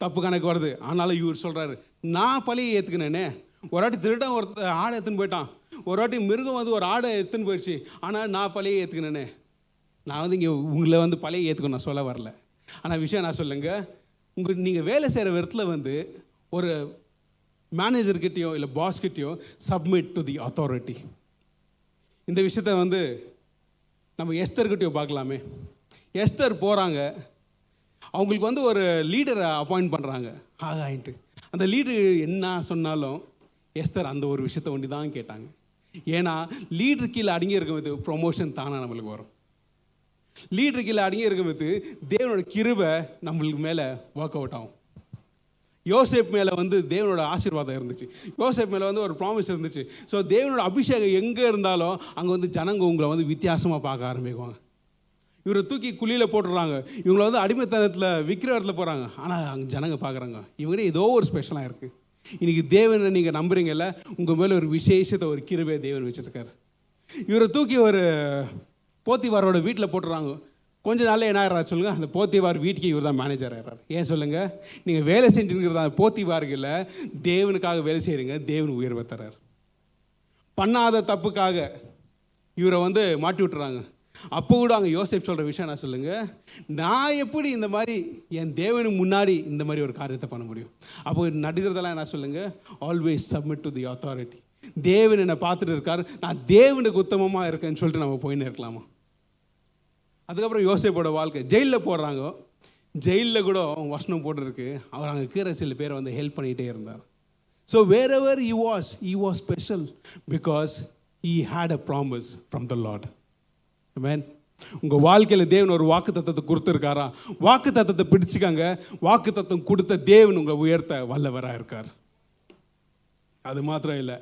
தப்பு கணக்கு வருது. ஆனாலும் இவர் சொல்கிறாரு நான் பழியை ஏற்றுக்கினேனே ஒரு வாட்டி திருடன் ஒருத்த ஆடை எடுத்துன்னு போயிட்டான். ஒரு வாட்டி மிருகம் வந்து ஒரு ஆடை எடுத்துன்னு போயிடுச்சு. ஆனால் நான் பழைய ஏற்றுக்கினேனே நான் வந்து இங்கே உங்களை வந்து பழைய ஏற்றுக்கணும் நான் சொல்ல வரல. ஆனால் விஷயம் நான் சொல்லுங்க? உங்கள் நீங்கள் வேலை செய்கிற விதத்தில் வந்து ஒரு மேனேஜர்கிட்டயோ இல்லை பாஸ்கிட்டயோ சப்மிட் டு தி அத்தாரிட்டி இந்த விஷயத்த வந்து நம்ம எஸ்தர்கிட்டயோ பார்க்கலாமே. எஸ்தர் போகிறாங்க அவங்களுக்கு வந்து ஒரு லீடரை அப்பாயிண்ட் பண்ணுறாங்க ஆகாயின்ட்டு. அந்த லீடர் என்ன சொன்னாலும் எஸ்தர் அந்த ஒரு விஷயத்தை ஒண்டி தான் கேட்டாங்க. ஏன்னா லீடர் கீழே அடங்கி இருக்கும்போது ப்ரொமோஷன் தானாக நம்மளுக்கு வரும். லீடர் கீழே அடங்கி இருக்கும்போது தேவனோட கிருவை நம்மளுக்கு மேலே ஒர்க் அவுட் ஆகும். யோசேப் மேலே வந்து தேவனோட ஆசீர்வாதம் இருந்துச்சு. யோசேப் மேலே வந்து ஒரு ப்ராமிஸ் இருந்துச்சு. ஸோ தேவனோட அபிஷேகம் எங்கே இருந்தாலும் அங்கே வந்து ஜனங்க உங்களை வந்து வித்தியாசமாக பார்க்க ஆரம்பிக்குவாங்க. இவரை தூக்கி குழியில் போட்டுடுறாங்க இவங்களை வந்து அடிமைத்தனத்தில் விற்கிற இடத்துல போகிறாங்க ஆனால் அங்கே ஜனங்க பார்க்குறாங்க. இவங்களே ஏதோ ஒரு ஸ்பெஷலாக இருக்குது இன்றைக்கி தேவனை நீங்கள் நம்புறீங்கல்ல உங்கள் மேலே ஒரு விசேஷத்தை ஒரு கிருபையை தேவன் வச்சுருக்காரு. இவரை தூக்கி ஒரு போத்திவாரோட வீட்டில் போட்டுறாங்க. கொஞ்ச நாளில் என்ன ஆகிறார் சொல்லுங்கள் அந்த போத்திவார் வீட்டுக்கு இவர் தான் மேனேஜர் ஆகிறார் ஏன் சொல்லுங்கள் நீங்கள் வேலை செஞ்சுருக்கிறதா போத்திவார்களில் தேவனுக்காக வேலை செய்கிறீங்க தேவன் உயர்வை தரார் பண்ணாத தப்புக்காக இவரை வந்து மாட்டி விட்டுறாங்க. அப்போ கூட அங்கே யோசிப் சொல்கிற விஷயம் என்ன சொல்லுங்கள் நான் எப்படி இந்த மாதிரி என் தேவனுக்கு முன்னாடி இந்த மாதிரி ஒரு காரியத்தை பண்ண முடியும்? அப்போ நடிகர்தெல்லாம் என்ன சொல்லுங்கள் always submit to the authority தேவன் என்னை பார்த்துட்டு இருக்கார். நான் தேவனுக்கு உத்தமமாக இருக்கேன்னு சொல்லிட்டு நம்ம போயின்னு இருக்கலாமா? அதுக்கப்புறம் யோசிப்போட வாழ்க்கை. ஜெயிலில் போடுறாங்க. ஜெயிலில் கூட வசனம் போட்டிருக்கு. அவர் அங்கே இருக்கிற சில பேரை வந்து ஹெல்ப் பண்ணிகிட்டே இருந்தார். So wherever he was he was special because he had a promise from the Lord amen உங்கள் வாழ்க்கையில் தேவன் ஒரு வாக்கு தத்தத்தை கொடுத்துருக்காரா? வாக்கு தத்தத்தை பிடிச்சிக்காங்க. வாக்கு தத்தம் கொடுத்த தேவன் உங்களை உயர்த்த வல்லவராக இருக்கார். அது மாத்திரம் இல்லை.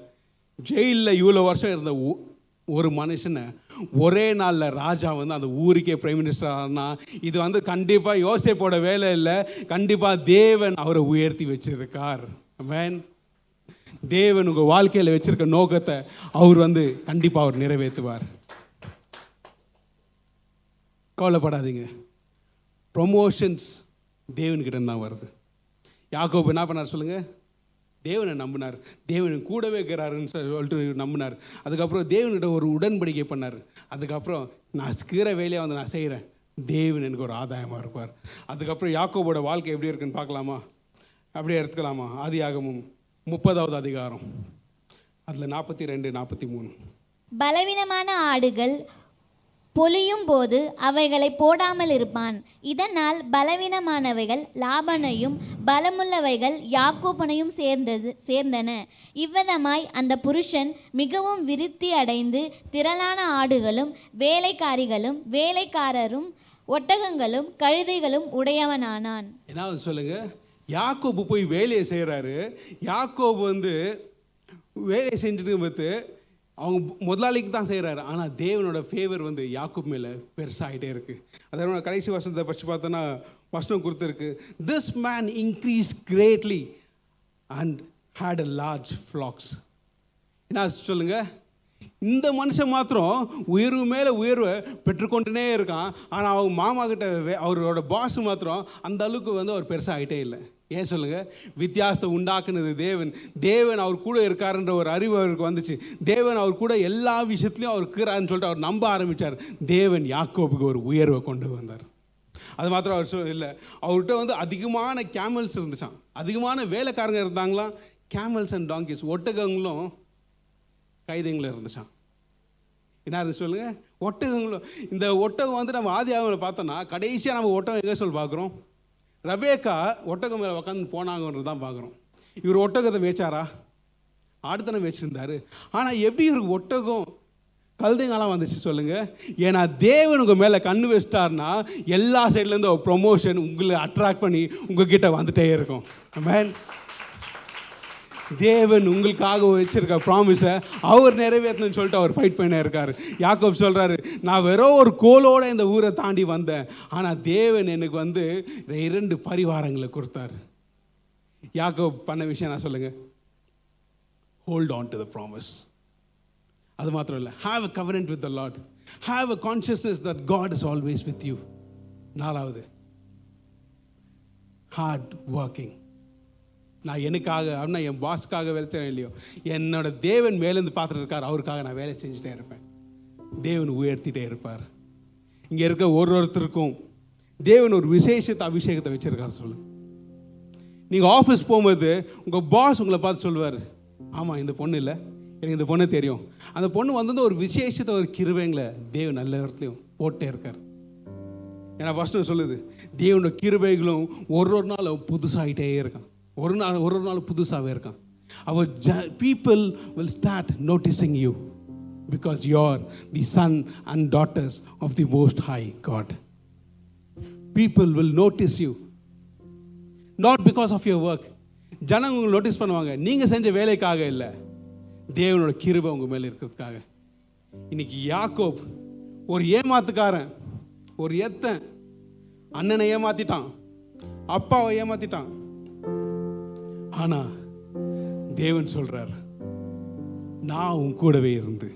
ஜெயிலில் இவ்வளோ வருஷம் இருந்த உ- ஒரு மனுஷனை ஒரே நாளில் ராஜா வந்து அந்த ஊருக்கே பிரைம் மினிஸ்டர் ஆனா இது வந்து கண்டிப்பாக யோசிப்போட வேலை இல்லை. கண்டிப்பாக தேவன் அவரை உயர்த்தி வச்சிருக்கார். வேன் தேவன் உங்கள் வாழ்க்கையில் வச்சிருக்க நோக்கத்தை அவர் வந்து கண்டிப்பாக அவர் நிறைவேற்றுவார். கவலைப்படாதீங்க. ப்ரொமோஷன்ஸ் தேவன்கிட்ட தான் வருது. யாக்கோப் என்ன பண்ணார் சொல்லுங்கள் தேவனை நம்பினார். தேவன் கூடவே இருக்கிறாருன்னு சொல்லிட்டு நம்பினார். அதுக்கப்புறம் தேவன்கிட்ட ஒரு உடன்படிக்கை பண்ணார். அதுக்கப்புறம் நான் கீரை வேலையை வந்து நான் செய்கிறேன் தேவன் எனக்கு ஒரு ஆதாயமாக இருப்பார். அதுக்கப்புறம் யாக்கோபோட வாழ்க்கை எப்படி இருக்குன்னு பார்க்கலாமா? அப்படியே எடுத்துக்கலாமா? ஆதியாகமும் முப்பதாவது அதிகாரம். அதில் நாற்பத்தி ரெண்டு நாற்பத்தி மூணு. பலவீனமான ஆடுகள் பொழியும் போது அவைகளை போடாமல் இருப்பான். இதனால் பலவீனமானவைகள் லாபனையும் பலமுள்ளவைகள் யாக்கோபனையும் சேர்ந்தது சேர்ந்தன. இவ்விதமாய் அந்த புருஷன் மிகவும் விருத்தி அடைந்து திரளான ஆடுகளும் வேலைக்காரிகளும் வேலைக்காரரும் ஒட்டகங்களும் கழுதைகளும் உடையவனானான். என்ன சொல்லுங்க? யாக்கோபு போய் வேலையை செய்கிறாரு யாக்கோபு வந்து வேலையை செஞ்சுட்டு பார்த்து அவங்க முதலாளிக்கு தான் செய்கிறாரு ஆனால் தேவனோட ஃபேவர் வந்து யாக்கோப் மேலே பெருசாகிட்டே இருக்குது அதோட கடைசி வசனத்தை பற்றி பார்த்தோன்னா வசனம் கொடுத்துருக்கு. This man increase greatly and had a large flocks என்ன சொல்லுங்கள் இந்த மனுஷன் மாத்திரம் உயர்வு மேலே உயர்வை பெற்றுக்கொண்டுனே இருக்கான். ஆனால் அவங்க மாமா கிட்ட அவரோட பாஸ் மாத்திரம் அந்த அளவுக்கு வந்து அவர் பெருசாகிட்டே இல்லை. ஏன் சொல்லுங்க? வித்தியாசத்தை உண்டாக்குனது தேவன். தேவன் அவர் கூட இருக்காருன்ற ஒரு அறிவு அவருக்கு வந்துச்சு. தேவன் அவர் கூட எல்லா விஷயத்துலையும் அவர் இருக்கிறாருன்னு சொல்லிட்டு அவர் நம்ப ஆரம்பிச்சார். தேவன் யாக்கோபுக்கு ஒரு உயர்வை கொண்டு வந்தார். அது மாத்திரம் அவர் சொல் இல்லை. அவர்கிட்ட வந்து அதிகமான கேமல்ஸ் இருந்துச்சான் அதிகமான வேலைக்காரங்க இருந்தாங்களாம். கேமல்ஸ் அண்ட் டாங்கிஸ் ஒட்டகங்களும் கைதைங்களும் இருந்துச்சான் என்ன அது சொல்லுங்கள் ஒட்டகங்களும் இந்த ஒட்டகம் வந்து நம்ம ஆதி ஆகங்களை பார்த்தோன்னா கடைசியாக நம்ம ஒட்டகம் எங்கே சொல் பார்க்குறோம்? ரபேக்கா ஒட்டகம் மேலே உட்காந்து போனாங்கன்றது தான் பார்க்குறோம் இவர் ஒட்டகத்தை மேய்ச்சாரா? ஆடுத்தனை மேய்ச்சிருந்தாரு. ஆனால் எப்படி இவருக்கு ஒட்டகம் கழுதைங்கெல்லாம் வந்துச்சு சொல்லுங்கள் ஏன்னா தேவன் உங்கள் மேலே கண்ணு வச்சிட்டார்னா எல்லா சைட்லேருந்து ஒரு ப்ரொமோஷன் உங்களை அட்ராக்ட் பண்ணி உங்கள் கிட்டே வந்துகிட்டே இருக்கும். மேன் தேவன் உங்களுக்காக வச்சிருக்க ப்ராமிஸை அவர் நிறைவேற்றணும்னு சொல்லிட்டு அவர் ஃபைட் பண்ண இருக்காரு. யாக்கோப் சொல்கிறாரு நான் வெறும் ஒரு கோலோடு இந்த ஊரை தாண்டி வந்தேன். ஆனால் தேவன் எனக்கு வந்து இரண்டு பரிவாரங்களை கொடுத்தாரு. யாக்கோப் பண்ண விஷயம் நான் சொல்லுங்க. Hold on to the promise அது மாத்திரம் இல்லை. Have a covenant with the Lord have a consciousness that God is always with you நாலாவது ஹார்ட் ஒர்க்கிங் நான் எனக்காக அப்படின்னா என் பாஸ்க்காக வேலை செய்யறேன் இல்லையோ? என்னோட தேவன் மேலேருந்து பார்த்துட்டு இருக்கார் அவருக்காக நான் வேலை செஞ்சுட்டே இருப்பேன். தேவன் உயர்த்திட்டே இருப்பார். இங்கே இருக்க ஒரு ஒருத்தருக்கும் தேவன் ஒரு விசேஷத்தை அபிஷேகத்தை வச்சிருக்காரு சொல்லு. நீங்கள் ஆஃபீஸ் போகும்போது உங்கள் பாஸ் உங்களை பார்த்து சொல்லுவார் ஆமாம் இந்த பொண்ணு இல்லை. எனக்கு இந்த பொண்ணு தெரியும். அந்த பொண்ணு வந்து ஒரு விசேஷத்தை ஒரு கிருவைங்களை தேவன் நல்ல இடத்துலையும் போட்டே இருக்கார். ஏன்னா ஃபஸ்ட்டு சொல்லுது தேவனோட கிருபைகளும் ஒரு ஒரு நாள் புதுசாகிட்டே இருக்கான். ஒரு நாள் ஒரு ஒரு நாள் புதுசாகவே இருக்கான். அவர் the people will start noticing you because you are the son and daughters of the most high God people will notice you not because of your work ஜனங்க உங்களை நோட்டீஸ் பண்ணுவாங்க. நீங்கள் செஞ்ச வேலைக்காக இல்லை. தேவனோட கிருபை உங்கள் மேலே இருக்கிறதுக்காக. இன்னைக்கு யாக்கோப் ஒரு ஏமாத்துக்காரன் ஒரு எத்தன் அண்ணனை ஏமாத்திட்டான் அப்பாவை ஏமாத்திட்டான். ஆனா தேவன் சொல்றார் நான் உன் கூடவே இருந்து.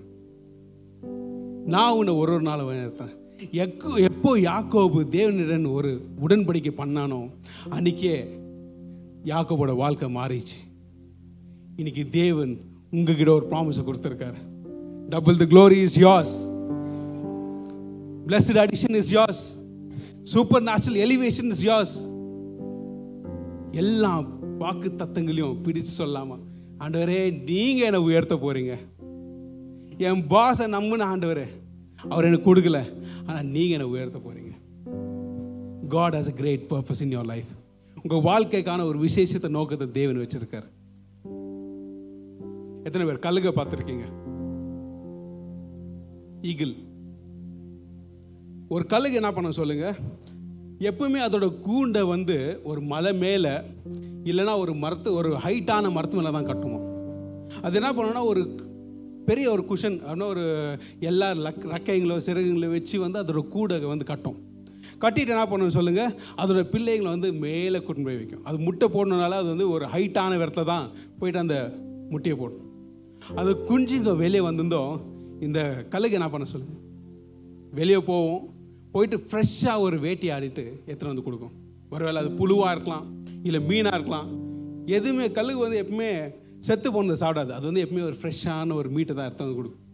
நான் உன்னை ஒரு ஒரு நாள் வழிநடத்தேன் எக்கோ எப்போ யாக்கோபு தேவனிடன் ஒரு உடன்படிக்கை பண்ணானோ அன்னைக்கே யாக்கோபோட வாழ்க்கை மாறிச்சு இன்னைக்கு தேவன் உங்ககிட்ட ஒரு ப்ராமிஸை கொடுத்துருக்காரு. Double the glory is yours blessed addition is yours supernatural elevation is yours எல்லாம் வாக்கு தத்தங்களையும் பிடிச்சு சொல்லாமா ஆண்டவரே நீங்க என்னை உயர்த்த போறீங்க. என் பாஸை நம்புன ஆண்டவரே அவர் எனக்கு கொடுக்கல. ஆனா நீங்க என்னை உயர்த்த போறீங்க. God has a great purpose in your life உங்க வாழ்க்கைக்கான ஒரு விசேஷத்தை நோக்கத்தை தேவன் வச்சிருக்காரு. எத்தனை பேர் கழுக பார்த்துருக்கீங்க? ஈகிள் ஒரு கழுகு என்ன பண்ண சொல்லுங்க? எப்பவுமே அதோட கூண்டை வந்து ஒரு மலை மேலே இல்லைன்னா ஒரு மரத்து ஒரு ஹைட்டான மரத்து மேலே தான் கட்டுவோம். அது என்ன பண்ணோன்னா ஒரு பெரிய ஒரு குஷன் அப்படின்னா ஒரு எல்லா லக் ரக்கைங்களோ சிறகுங்களோ வச்சு வந்து அதோட கூடை வந்து கட்டும். கட்டிட்டு என்ன பண்ணணும் சொல்லுங்கள் அதோட பிள்ளைங்களை வந்து மேலே கொண்டு போய் வைக்கும். அது முட்டை போடணுனால அது வந்து ஒரு ஹைட்டான இடத்துல தான் போயிட்டு அந்த முட்டையை போடும் அது குஞ்சுங்க வெளியே வந்திருந்தோம். இந்த கழுகு என்ன பண்ண சொல்லுங்கள் வெளியே போவோம். போயிட்டு ஃப்ரெஷ்ஷாக ஒரு வேட்டி ஆடிட்டு எடுத்துகிட்டு வந்து கொடுக்கும்? ஒருவேளை அது புழுவாக இருக்கலாம் இல்லை மீனாக இருக்கலாம். எதுவுமே கல் வந்து எப்பவுமே செத்து போனது சாப்பிடாது. அது வந்து எப்பவுமே ஒரு ஃப்ரெஷ்ஷான ஒரு மீட்டை தான் எடுத்து வந்து கொடுக்கும்.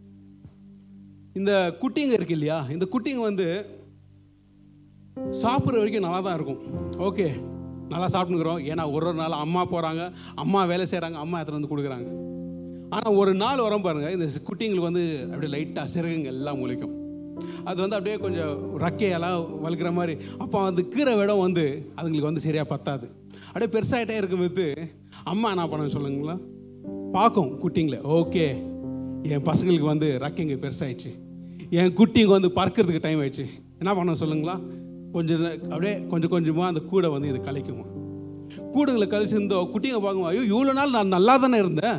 இந்த குட்டிங்க இருக்கு இல்லையா? இந்த குட்டிங்க வந்து சாப்பிட்ற வரைக்கும் நல்லா தான் இருக்கும். ஓகே நல்லா சாப்பிட்டுக்கிறோம் ஏன்னா ஒரு ஒரு நாள் அம்மா போகிறாங்க அம்மா வேலை செய்கிறாங்க அம்மா எடுத்துகிட்டு வந்து கொடுக்குறாங்க. ஆனால் ஒரு நாள் வரும் பாருங்கள் இந்த குட்டிங்களுக்கு வந்து அப்படியே லைட்டாக சிறகுங்க எல்லாம் முளைக்கும். அது வந்து அப்படியே கொஞ்சம் ரக்கையெல்லாம் வலுக்கிற மாதிரி. அப்போ அந்த கீரை விடம் வந்து அதுங்களுக்கு வந்து சரியாக பத்தாது. அப்படியே பெருசாகிட்டே இருக்கும்போது அம்மா என்ன பண்ண சொல்லுங்களா? பார்க்கும் குட்டிங்களை. ஓகே என் பசங்களுக்கு வந்து ரக்கைங்க பெருசாகிடுச்சு என் குட்டிங்க வந்து பறக்கிறதுக்கு டைம் ஆயிடுச்சு. என்ன பண்ண சொல்லுங்களா? கொஞ்சம் அப்படியே கொஞ்சம் கொஞ்சமாக அந்த கூடை வந்து இது கலைக்குமா. கூடுங்களை கழிச்சிருந்தோ குட்டிங்க பார்க்கும் ஐயோ இவ்வளோ நாள் நான் நல்லா தானே இருந்தேன்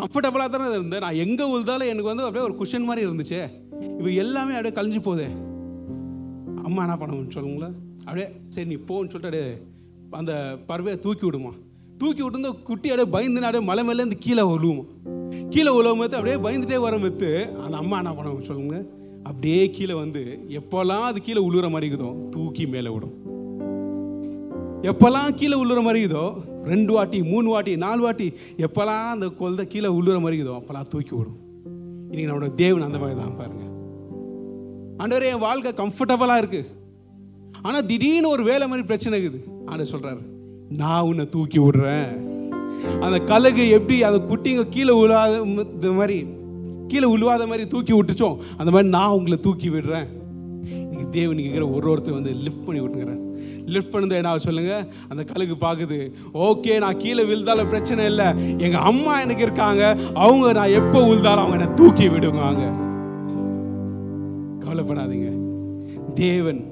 கம்ஃபர்டபுளாக தானே இருந்தேன். நான் எங்கே உழுதாலும் எனக்கு வந்து அப்படியே ஒரு குஷன் மாதிரி இருந்துச்சே. இப்போ எல்லாமே அப்படியே கழிஞ்சு போதே அம்மா என்ன பண்ணணும்னு சொல்லுங்களேன் அப்படியே சரி நீ போன்னு சொல்லிட்டு அப்படியே அந்த பறவையை தூக்கி விடுமா. தூக்கி விட்டு குட்டி அப்படியே பயந்துன்னு அப்படியே மலை மேலேருந்து கீழே விழுவுமா கீழே விழுவும் போது அப்படியே பயந்துட்டே வர போது அந்த அம்மா என்ன பண்ணுவோம் சொல்லுங்க அப்படியே கீழே வந்து எப்போல்லாம் அது கீழே உழுற மாதிரி இருக்குதோ தூக்கி மேலே விடும். எப்போல்லாம் கீழே உழுற மாதிரி இருக்குதோ ரெண்டு வாட்டி மூணு வாட்டி நாலு வாட்டி எப்போல்லாம் அந்த கொல்த கீழே உழுற மாதிரி இருக்குதோ அப்போல்லாம் தூக்கி விடும். இன்னைக்கு நம்மளோட தேவன் அந்த மாதிரி தான் பாருங்க. ஆண்டவரே என் வாழ்க்கை கம்ஃபர்டபுளாக இருக்கு. ஆனால் திடீர்னு ஒரு வேலை மாதிரி பிரச்சனை இருக்குது. ஆண்டவர் சொல்றாரு நான் உன்னை தூக்கி விடுறேன். அந்த கழுகு எப்படி அந்த குட்டிங்க கீழே உழுவாத இந்த மாதிரி கீழே உழுவாத மாதிரி தூக்கி விட்டுச்சோம் அந்த மாதிரி நான் உங்களை தூக்கி விடுறேன். இன்னைக்கு தேவன் இருக்கிற ஒரு ஒருத்தர் வந்து லிஃப்ட் பண்ணி விட்டுங்கிறேன் லிஃப்ட் பண்ணுது என்ன சொல்லுங்க? அந்த கழுகு பார்க்குது ஓகே நான் கீழே விழுந்தாலும் பிரச்சனை இல்லை. எங்கள் அம்மா எனக்கு இருக்காங்க. அவங்க நான் எப்போ விழுந்தாலும் அவங்க என்னை தூக்கி விடுவாங்க. கவலைப்படாதீங்க. தேவன்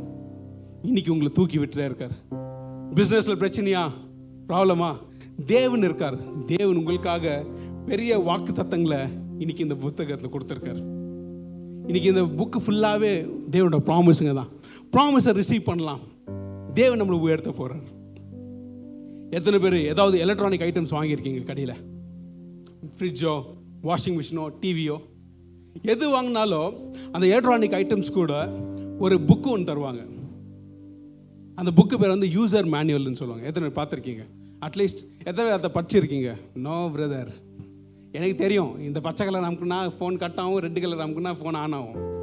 இன்னைக்கு உங்களை தூக்கி விட்டுட்டே இருக்கார். பிஸ்னஸில் பிரச்சனையா? ப்ராப்ளமா தேவன் இருக்கார். தேவன் உங்களுக்காக பெரிய வாக்கு தத்தங்களை இன்னைக்கு இந்த புத்தகத்தில் கொடுத்துருக்காரு. இன்னைக்கு இந்த புக்கு ஃபுல்லாகவே தேவனோட ப்ராமிஸுங்க தான். ப்ராமிஸை ரிசீவ் பண்ணலாம். தேவன் நம்மளை உயர்த்த போகிறார் எத்தனை பேர் ஏதாவது எலக்ட்ரானிக் ஐட்டம்ஸ் வாங்கியிருக்கீங்க கடையில்? ஃப்ரிட்ஜோ வாஷிங் மிஷினோ டிவியோ எது வாங்கினாலும் அந்த எலக்ட்ரானிக் ஐட்டம்ஸ் கூட ஒரு புக்கு ஒன்று தருவாங்க. அந்த புக்கு பேர் வந்து யூசர் மேனுவல்னு சொல்லுவாங்க. எத்தனை பேர் பார்த்துருக்கீங்க? அட்லீஸ்ட் எத்தனை பேர் அதை படிச்சிருக்கீங்க? நோ பிரதர் எனக்கு தெரியும். இந்த பச்சை கலர் அமுக்குன்னா ஃபோன் கட் ஆகும். ரெட் கலர் அமுக்குன்னா ஃபோன் ஆன் ஆகும்.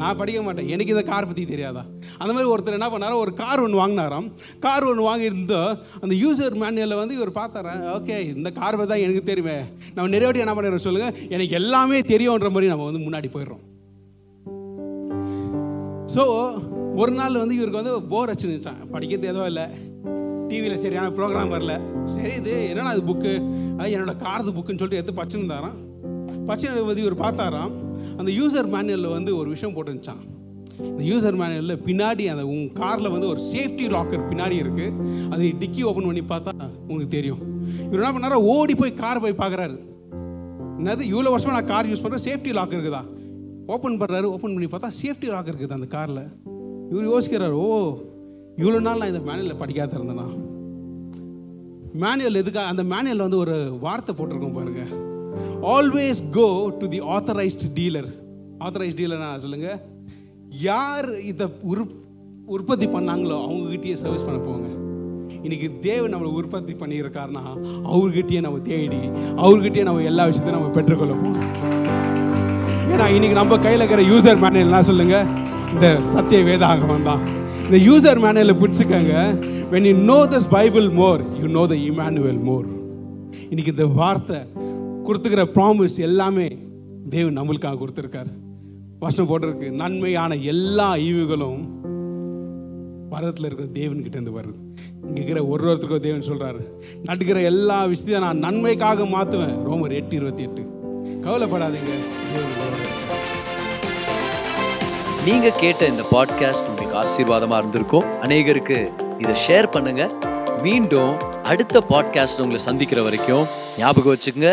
நான் படிக்க மாட்டேன். எனக்கு இதை கார் பற்றி தெரியாதா? அந்த மாதிரி ஒருத்தர் என்ன பண்ணாரோ ஒரு கார் ஒன்று வாங்கினாராம். கார் ஒன்று வாங்கியிருந்தோ அந்த யூசர் மேனுவலில் வந்து இவர் பார்த்தாரா ஓகே இந்த கார் தான் எனக்கு தெரியுமே. நம்ம நிறைய வாட்டி என்ன பண்ணுறோம் சொல்லுங்கள் எனக்கு எல்லாமே தெரியுன்ற மாதிரி நம்ம வந்து முன்னாடி போயிடுறோம். ஸோ ஒரு நாள் வந்து இவருக்கு வந்து போர் அடிச்சுச்சான் படிக்கிறது ஏதோ இல்லை. டிவியில் சரியான ப்ரோக்ராம் வரல. சரி இது என்னடா அது புக்கு அது என்னோட காரது புக்குன்னு சொல்லிட்டு எடுத்து பச்சுருந்தாராம். பச்சை பற்றி இவர் பார்த்தாராம். அந்த யூசர் மேனுவலில் வந்து ஒரு விஷயம் போட்டுருந்துச்சான் இந்த யூசர் மேனுவலில் பின்னாடி அந்த உன் காரில் வந்து ஒரு சேஃப்டி லாக்கர் பின்னாடி இருக்குது அது நீ டிக்கி ஓப்பன் பண்ணி பார்த்தா உங்களுக்கு தெரியும். இவர் என்ன பண்ணாரா? ஓடி போய் கார் போய் பார்க்குறாரு. என்னது? இவ்வளோ வருஷமாக நான் கார் யூஸ் பண்ணுறேன் சேஃப்டி லாக் இருக்குதா? ஓப்பன் பண்ணுறாரு ஓப்பன் பண்ணி பார்த்தா சேஃப்டி லாக் இருக்குது அந்த காரில் இவர் யோசிக்கிறார் ஓ இவ்வளோ நாள் நான் இந்த மேனுவலில் படிக்காத இருந்தேனா? மேனுவல் எதுக்காக அந்த மேனுவலில் வந்து ஒரு வார்த்தை போட்டிருக்கோம் பாருங்கள் always go to the authorised dealer authorised டீலர்னா சொல்லுங்க. யார் இதை உற் உற்பத்தி பண்ணாங்களோ அவங்ககிட்டயே சர்வீஸ் பண்ண போங்க. இன்னைக்கு தேவன் நம்மளை உற்பத்தி பண்ணியிருக்காருன்னா அவர்கிட்டயே நம்ம தேடி அவர்கிட்டயே நம்ம எல்லா விஷயத்தையும் நம்ம பெற்றுக்கொள்ள போகணும் ஏன்னா இன்னைக்கு நம்ம கையில் இருக்கிற யூசர் மேனுவல் சொல்லுங்க. இந்த சத்திய வேதாகமம் தான். இந்த யூசர் மேனுவலை பிடிச்சிக்கங்க. When you know this Bible more you know the Emmanuel more இன்னைக்கு இந்த வார்த்தை கொடுத்துக்கிற ப்ராமிஸ் எல்லாமே தேவன் நம்மளுக்காக கொடுத்துருக்காரு. வசனம் போட்டிருக்கு நன்மையான எல்லா ஈவுகளும் பரத்தில் இருக்கிற தேவன்கிட்ட இருந்து வருது. இங்கே இருக்கிற ஒரு ஒருத்தருக்கும் தேவன் சொல்கிறாரு நடுக்கிற எல்லா விஷயத்தையும் நான் நன்மைக்காக மாற்றுவேன் ரோமர் எட்டு இருபத்தி எட்டு. கவலைப்படாதீங்க நீங்கள் நீங்க கேட்ட இந்த பாட்காஸ்ட் உங்களுக்கு ஆசீர்வாதமா இருந்திருக்கும். அநேகருக்கு இதை ஷேர் பண்ணுங்க. மீண்டும் அடுத்த பாட்காஸ்ட் உங்களை சந்திக்கிற வரைக்கும் ஞாபகம் வச்சுக்கோங்க.